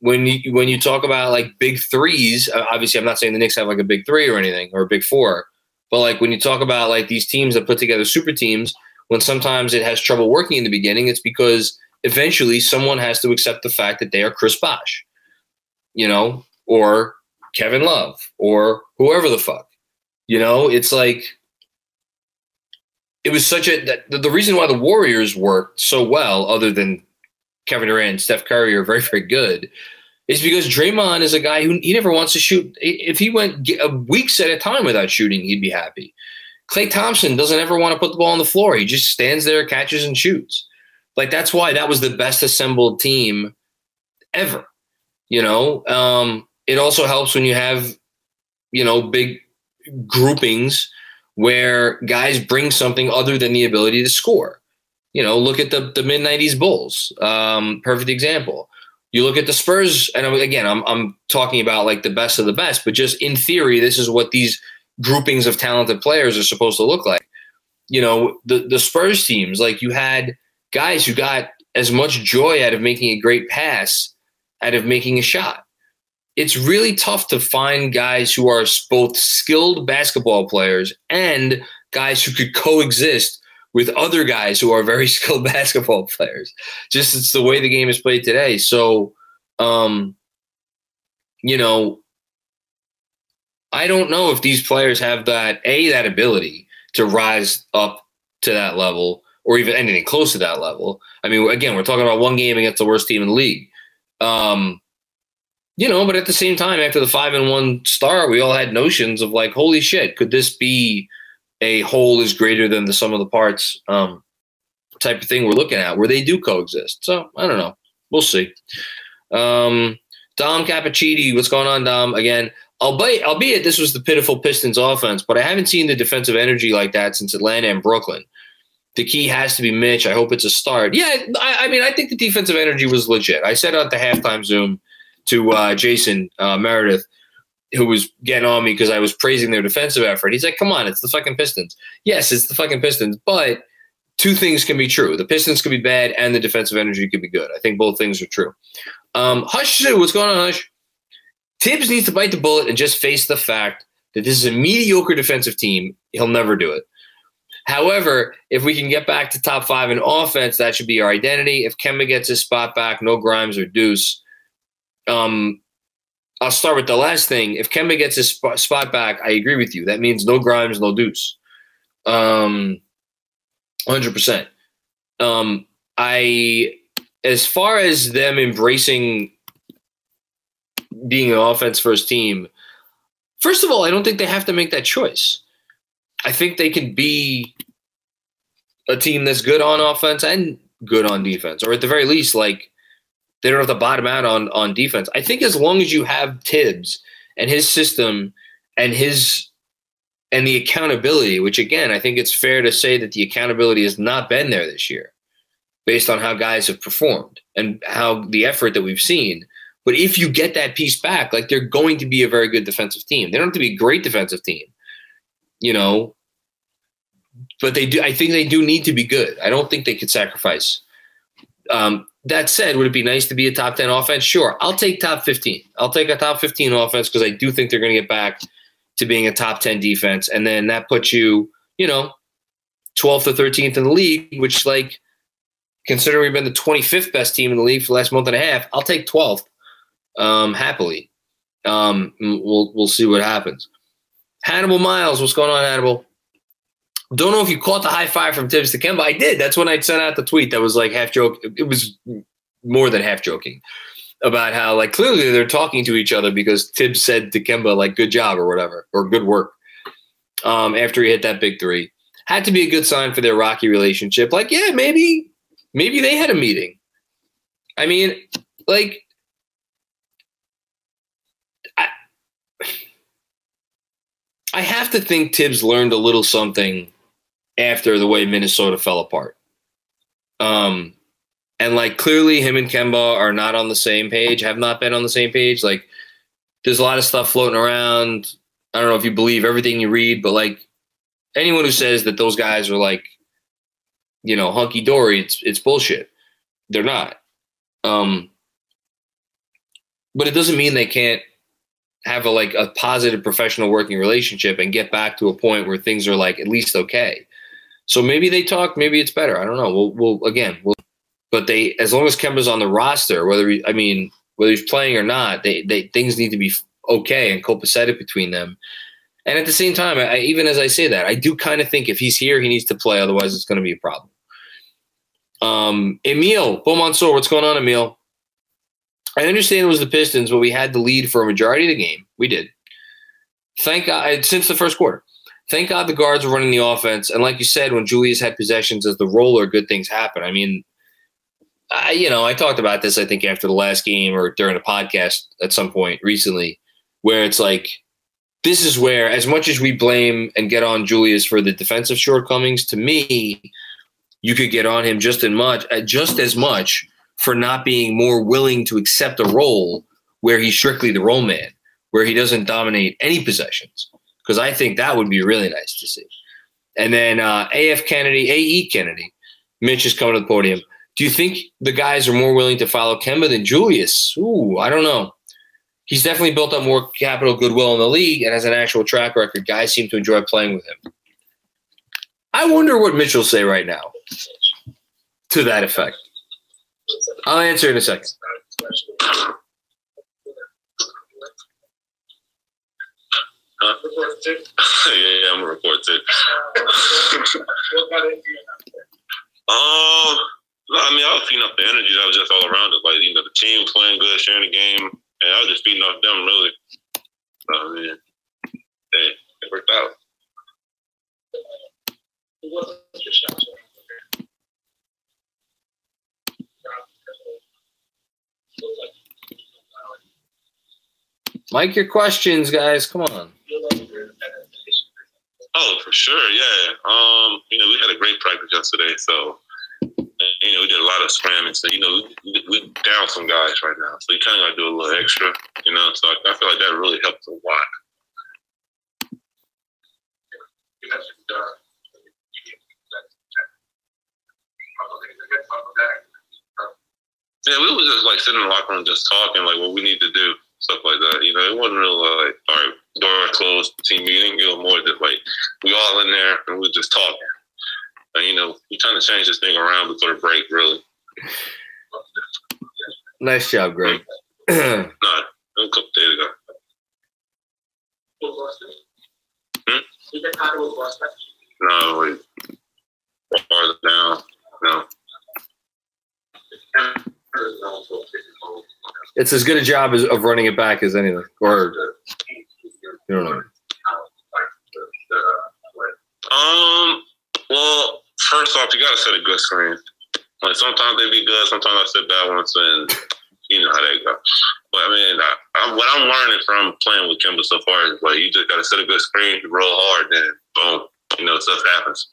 when you when you talk about like big threes, obviously I'm not saying the Knicks have like a big three or anything or a big four, but like when you talk about like these teams that put together super teams, when sometimes it has trouble working in the beginning, it's because eventually someone has to accept the fact that they are Chris Bosh, you know, or Kevin Love, or whoever the fuck. You know, it's like it was such a that the reason why the Warriors worked so well, other than Kevin Durant and Steph Curry are very, very good, is because Draymond is a guy who he never wants to shoot. If he went a weeks at a time without shooting, he'd be happy. Klay Thompson doesn't ever want to put the ball on the floor. He just stands there, catches and shoots. Like that's why that was the best assembled team ever. You know, um, it also helps when you have, you know, big groupings where guys bring something other than the ability to score. You know, look at the the mid '90s Bulls. Um, perfect example you look at the Spurs, and again, I'm I'm talking about like the best of the best, but just in theory, this is what these groupings of talented players are supposed to look like. You know, the the Spurs teams, like you had guys who got as much joy out of making a great pass, out of making a shot. It's really tough to find guys who are both skilled basketball players and guys who could coexist with other guys who are very skilled basketball players. Just it's the way the game is played today. So, um, you know, I don't know if these players have that a that ability to rise up to that level, or even anything close to that level. I mean, again, we're talking about one game against the worst team in the league. Um, you know, but at the same time, after the five and one star, we all had notions of like, holy shit, could this be a whole is greater than the sum of the parts um, type of thing we're looking at, where they do coexist. So I don't know. We'll see. Um, Dom Cappuccini, what's going on, Dom? Again, albeit, albeit this was the pitiful Pistons offense, but I haven't seen the defensive energy like that since Atlanta and Brooklyn. The key has to be Mitch. I hope it's a start. Yeah, I, I mean, I think the defensive energy was legit. I said on the halftime Zoom to uh, Jason uh, Meredith, who was getting on me because I was praising their defensive effort. He's like, come on, it's the fucking Pistons. Yes, it's the fucking Pistons, but two things can be true. The Pistons can be bad and the defensive energy can be good. I think both things are true. Um, Hush, what's going on, Hush? Thibs needs to bite the bullet and just face the fact that this is a mediocre defensive team. He'll never do it. However, if we can get back to top five in offense, that should be our identity. If Kemba gets his spot back, no Grimes or Deuce. Um, I'll start with the last thing. If Kemba gets his spot, spot back, I agree with you. That means no Grimes, no Deuce. Um, 100%. Um, I, as far as them embracing being an offense first team, first of all, I don't think they have to make that choice. I think they can be a team that's good on offense and good on defense, or at the very least, like they don't have to bottom out on on defense. I think as long as you have Thibs and his system and his and the accountability, which again, I think it's fair to say that the accountability has not been there this year, based on how guys have performed and how the effort that we've seen. But if you get that piece back, like they're going to be a very good defensive team. They don't have to be a great defensive team, you know. But they do. I think they do need to be good. I don't think they could sacrifice. Um, that said, would it be nice to be a top ten offense? Sure, I'll take top fifteen. I'll take a top fifteen offense because I do think they're going to get back to being a top 10 defense. And then that puts you, you know, 12th or 13th in the league, which, like, considering we've been the 25th best team in the league for the last month and a half, I'll take 12th um, happily. Um, we'll, we'll see what happens. Hannibal Miles, what's going on, Hannibal? Don't know if you caught the high five from Thibs to Kemba. I did. That's when I sent out the tweet that was like half joke. It was more than half joking about how like clearly they're talking to each other because Thibs said to Kemba like good job or whatever or good work um, after he hit that big three. Had to be a good sign for their rocky relationship. Like yeah, maybe maybe they had a meeting. I mean, like I I have to think Thibs learned a little something after the way Minnesota fell apart. Um, and like clearly him and Kemba are not on the same page, have not been on the same page. Like there's a lot of stuff floating around. I don't know if you believe everything you read, but like anyone who says that those guys are like, you know, hunky dory, it's it's bullshit. They're not. Um but it doesn't mean they can't have a like a positive professional working relationship and get back to a point where things are like at least okay. So maybe they talk, maybe it's better. I don't know. We'll we'll again, we'll but they, as long as Kemba's on the roster, whether he, I mean, whether he's playing or not, they, they things need to be okay and copacetic between them. And at the same time, I, even as I say that, I do kind of think if he's here, he needs to play. Otherwise, it's going to be a problem. Um, Emil Beaumontsor, what's going on, Emil? I understand it was the Pistons, but we had the lead for a majority of the game. We did. Thank God, since the first quarter. Thank God the guards were running the offense. And like you said, when Julius had possessions as the roller, good things happen. I mean, I, you know, I talked about this, I think, after the last game or during a podcast at some point recently, where it's like, this is where, as much as we blame and get on Julius for the defensive shortcomings, to me, you could get on him just as much, uh, just as much for not being more willing to accept a role where he's strictly the role man, where he doesn't dominate any possessions. Because I think that would be really nice to see. And then uh, AF Kennedy, AE Kennedy, Mitch is coming to the podium. Do you think the guys are more willing to follow Kemba than Julius? Ooh, I don't know. He's definitely built up more capital goodwill in the league and has an actual track record. Guys seem to enjoy playing with him. I wonder what Mitchell say right now to that effect. I'll answer in a second. Uh, yeah, yeah, I'm a report too. Um, no, I mean, I was feeding off the energy that was just all around us. Like, you know, the team playing good, sharing the game, and I was just feeding off them, really. I mean, hey, it worked out. Mike, your questions, guys. Come on. Oh, for sure, yeah. Um, you know, we had a great practice yesterday, so you know, we did a lot of scramming. So, you know, we, we down some guys right now. So you kind of got to do a little extra, you know. So I, I feel like that really helps a lot. Yeah, we was just like sitting in the locker room just talking, like what we need to do, stuff like that. You know, it wasn't real like, all right, door closed, team meeting. It was more just like we all in there and we just talking. And, you know, we trying to change this thing around before the break, really. Nice job, Greg. no, a couple days ago. Hmm? No, wait. Farther down. No. It's as good a job as, of running it back as anything. Or you don't know. Um. Well, first off, you gotta set a good screen. Like sometimes they be good, sometimes I set bad ones, and you know how they go. But I mean, I, I, what I'm learning from playing with Kemba so far is like you just gotta set a good screen, roll hard, then boom, you know stuff happens.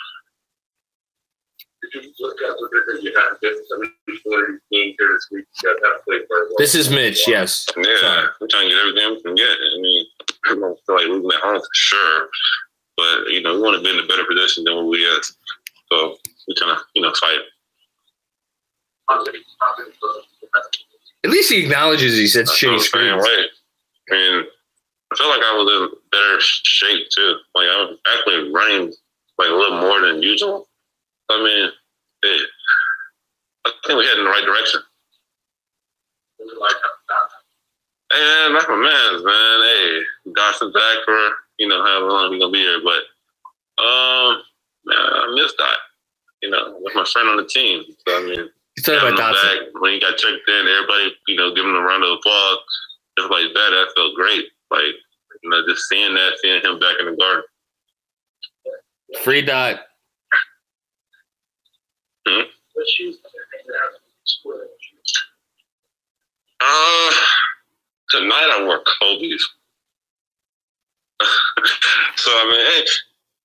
This is Mitch. Yes. Yeah, Sorry. we're trying to get everything we can get. I mean, I don't feel like losing at home for sure, but you know, we want to be in a better position than what we is. So we kind of, you know, fight. At least he acknowledges he said shitty screens. right? I mean, I feel like I was in better shape too. Like I was actually running like a little more than usual. I mean, I think we're heading in the right direction. Hey, man, that's my man's man. Hey, Dotson back for you know however long he's gonna be here, but um, man, I miss that. You know, with my friend on the team. So I mean, He's talking about Dotson. back, when he got checked in, everybody, you know, giving him a round of applause, just like that. That felt great. Like, you know, just seeing that, seeing him back in the garden. Free dot. Hmm? Uh, tonight I wore Kobe's. so I mean, hey,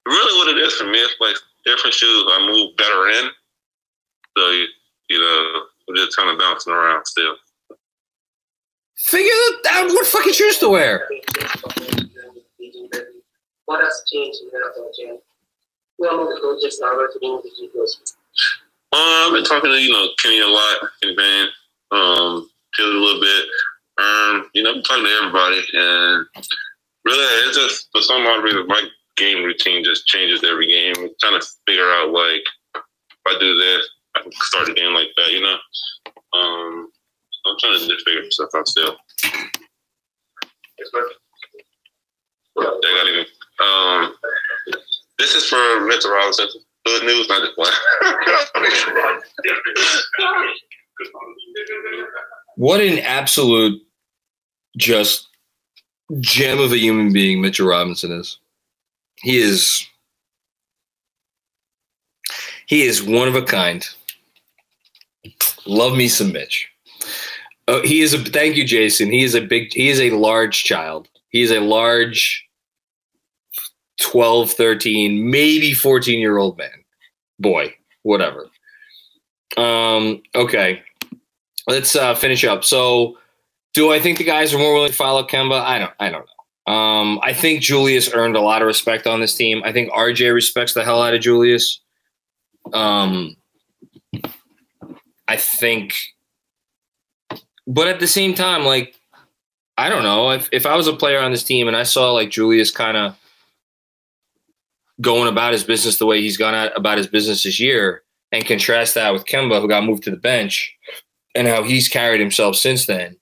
really, what it is for me, it's like different shoes. I move better in. So you, you know, I'm just kind of bouncing around still. Figure out what fucking shoes to wear. What has changed in the gym? Who among the coaches are working with you closely? Uh, I've been talking to you know Kenny a lot, Kenny Van, um, a little bit. Um, you know, I'm talking to everybody, and really, it's just for some odd reason, my game routine just changes every game. I'm trying to figure out like if I do this, I can start the game like that. You know, um, I'm trying to just figure stuff out still. They got even. Um, this is for Mitchell Robinson. Good news, not just one. What an absolute just gem of a human being Mitchell Robinson is. He is he is one of a kind. Love me some Mitch. Oh, he is a thank you, Jason. He is a big he is a large child. He is a large 12, 13, maybe 14 year old man. Boy, whatever. Um, okay. Let's uh, finish up. So, do I think the guys are more willing to follow Kemba? I don't. I don't know. Um, I think Julius earned a lot of respect on this team. I think RJ respects the hell out of Julius. Um, I think, but at the same time, like, I don't know if if I was a player on this team and I saw like Julius kind of going about his business the way he's gone out about his business this year, and contrast that with Kemba, who got moved to the bench, and how he's carried himself since then.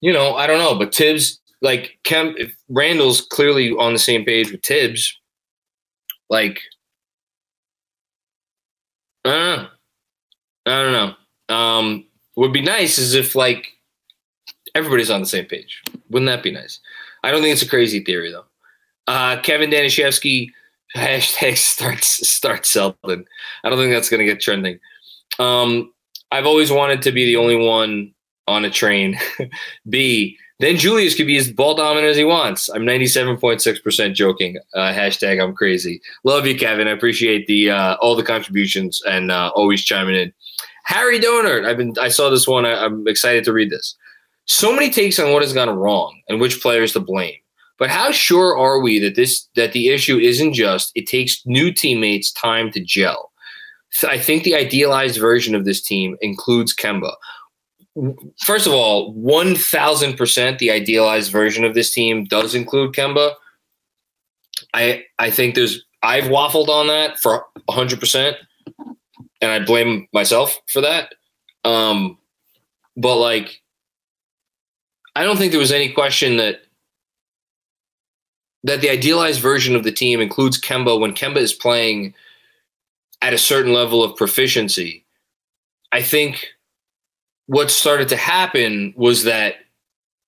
You know, I don't know, but Thibs, like Kem, if Randle's clearly on the same page with Thibs. Like, I don't know. I don't know. Um, would be nice is if like everybody's on the same page. Wouldn't that be nice? I don't think it's a crazy theory though. Uh, Kevin Danishevsky hashtag starts start Selden. I don't think that's gonna get trending. Um, I've always wanted to be the only one on a train. B. Then Julius could be as ball dominant as he wants. I'm 97.6% joking. Uh, hashtag I'm crazy. Love you, Kevin. I appreciate the uh, all the contributions and uh, always chiming in. Harry Donor. I've been. I saw this one. I, I'm excited to read this. So many takes on what has gone wrong and which players to blame. But how sure are we that this that the issue isn't just it takes new teammates time to gel? I think the idealized version of this team includes Kemba first of all, one thousand percent the idealized version of this team does include Kemba. I I think there's I've waffled on that for hundred percent, and I blame myself for that. Um, but like, I don't think there was any question that that the idealized version of the team includes Kemba when Kemba is playing at a certain level of proficiency. I think what started to happen was that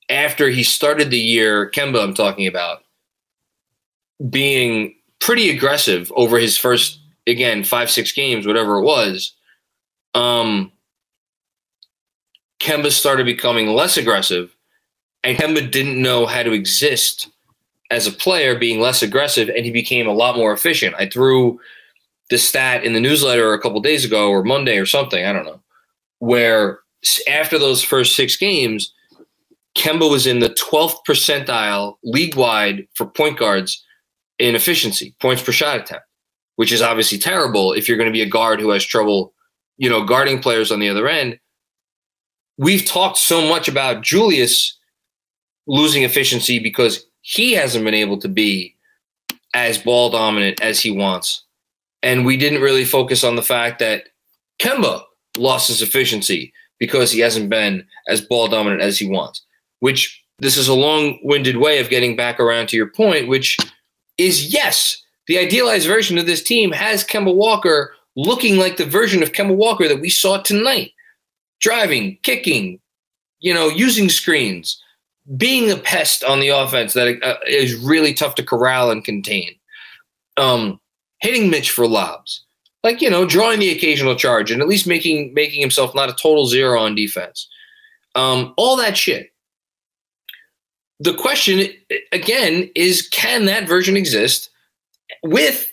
after he started the year, Kemba, I'm talking about, being pretty aggressive over his first, again, five, six games, whatever it was, um, Kemba started becoming less aggressive, and Kemba didn't know how to exist as a player, being less aggressive, and he became a lot more efficient. I threw the stat in the newsletter a couple days ago, or Monday, or something. I don't know, where after those first six games, Kemba was in the 12th percentile league wide for point guards in efficiency, points per shot attempt, which is obviously terrible if you're going to be a guard who has trouble, you know, guarding players on the other end. We've talked so much about Julius losing efficiency because he hasn't been able to be as ball dominant as he wants. And we didn't really focus on the fact that Kemba lost his efficiency because he hasn't been as ball dominant as he wants. Which this is a long winded way of getting back around to your point, which is yes, the idealized version of this team has Kemba Walker looking like the version of Kemba Walker that we saw tonight driving, kicking, you know, using screens, being a pest on the offense that uh, is really tough to corral and contain, um, hitting Mitch for lobs. Like you know drawing the occasional charge and at least making making himself not a total zero on defense. Um, all that shit. The question again is can that version exist with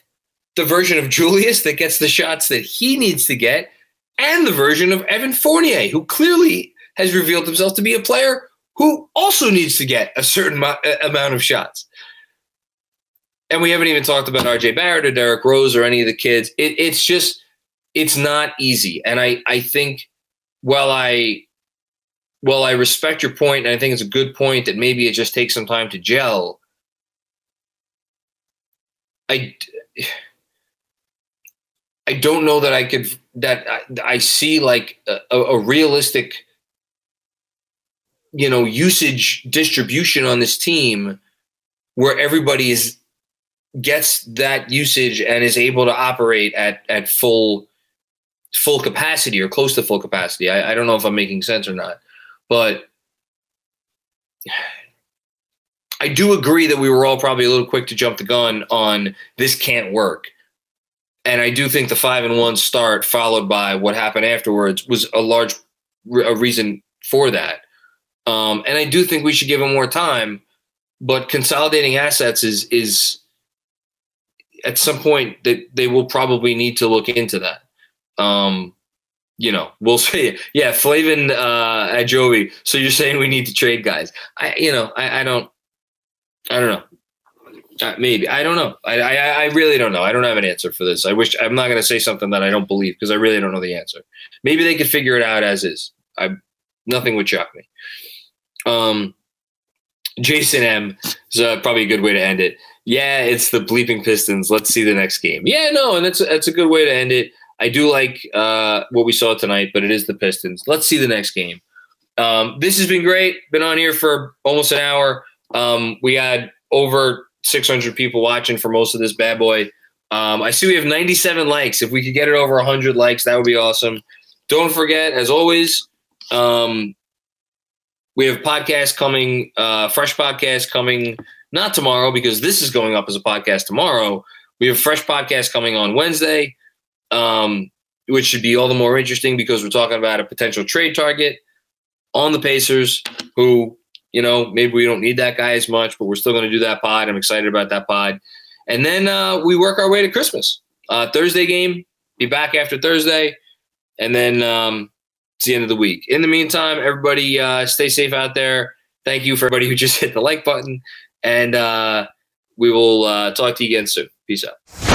the version of julius that gets the shots that he needs to get and the version of evan fournier who clearly has revealed himself to be a player who also needs to get a certain amount of shots and we haven't even talked about RJ Barrett or Derrick Rose or any of the kids. It, it's just it's not easy. And I I think while I well I respect your point and I think it's a good point that maybe it just takes some time to gel. I I don't know that I could that I, I see like a, a realistic you know usage distribution on this team where everybody is gets that usage and is able to operate at at full full capacity or close to full capacity. I, I don't know if I'm making sense or not, but I do agree that we were all probably a little quick to jump the gun on this can't work. And I do think the five and one start followed by what happened afterwards was a large a reason for that. Um, and I do think we should give him more time, but consolidating assets is is at some point that they, will probably need to look into that. Um, you know, we'll see. yeah, Flavin uh, at Jovi. So you're saying we need to trade guys? I, you know, I, I don't, I don't know. Uh, maybe I don't know. I, I I really don't know. I don't have an answer for this. I wish I'm not going to say something that I don't believe because I really don't know the answer. Maybe they could figure it out as is. I nothing would shock me. Um, Jason M is uh, probably a good way to end it yeah, it's the bleeping Pistons. Let's see the next game. Yeah, no, and that's that's a good way to end it. I do like uh, what we saw tonight, but it is the Pistons. Let's see the next game. Um, this has been great. Been on here for almost an hour. Um, we had over 600 people watching for most of this bad boy. Um, I see we have 97 likes. If we could get it over 100 likes, that would be awesome. Don't forget, as always, um, we have podcast coming, uh, fresh podcast coming, not tomorrow because this is going up as a podcast tomorrow. We have fresh podcast coming on Wednesday, um, which should be all the more interesting because we're talking about a potential trade target on the Pacers, who you know maybe we don't need that guy as much, but we're still going to do that pod. I'm excited about that pod, and then uh, we work our way to Christmas. Uh, Thursday game, be back after Thursday, and then um, it's the end of the week. In the meantime, everybody uh, stay safe out there. Thank you for everybody who just hit the like button, and uh, we will uh, talk to you again soon. Peace out.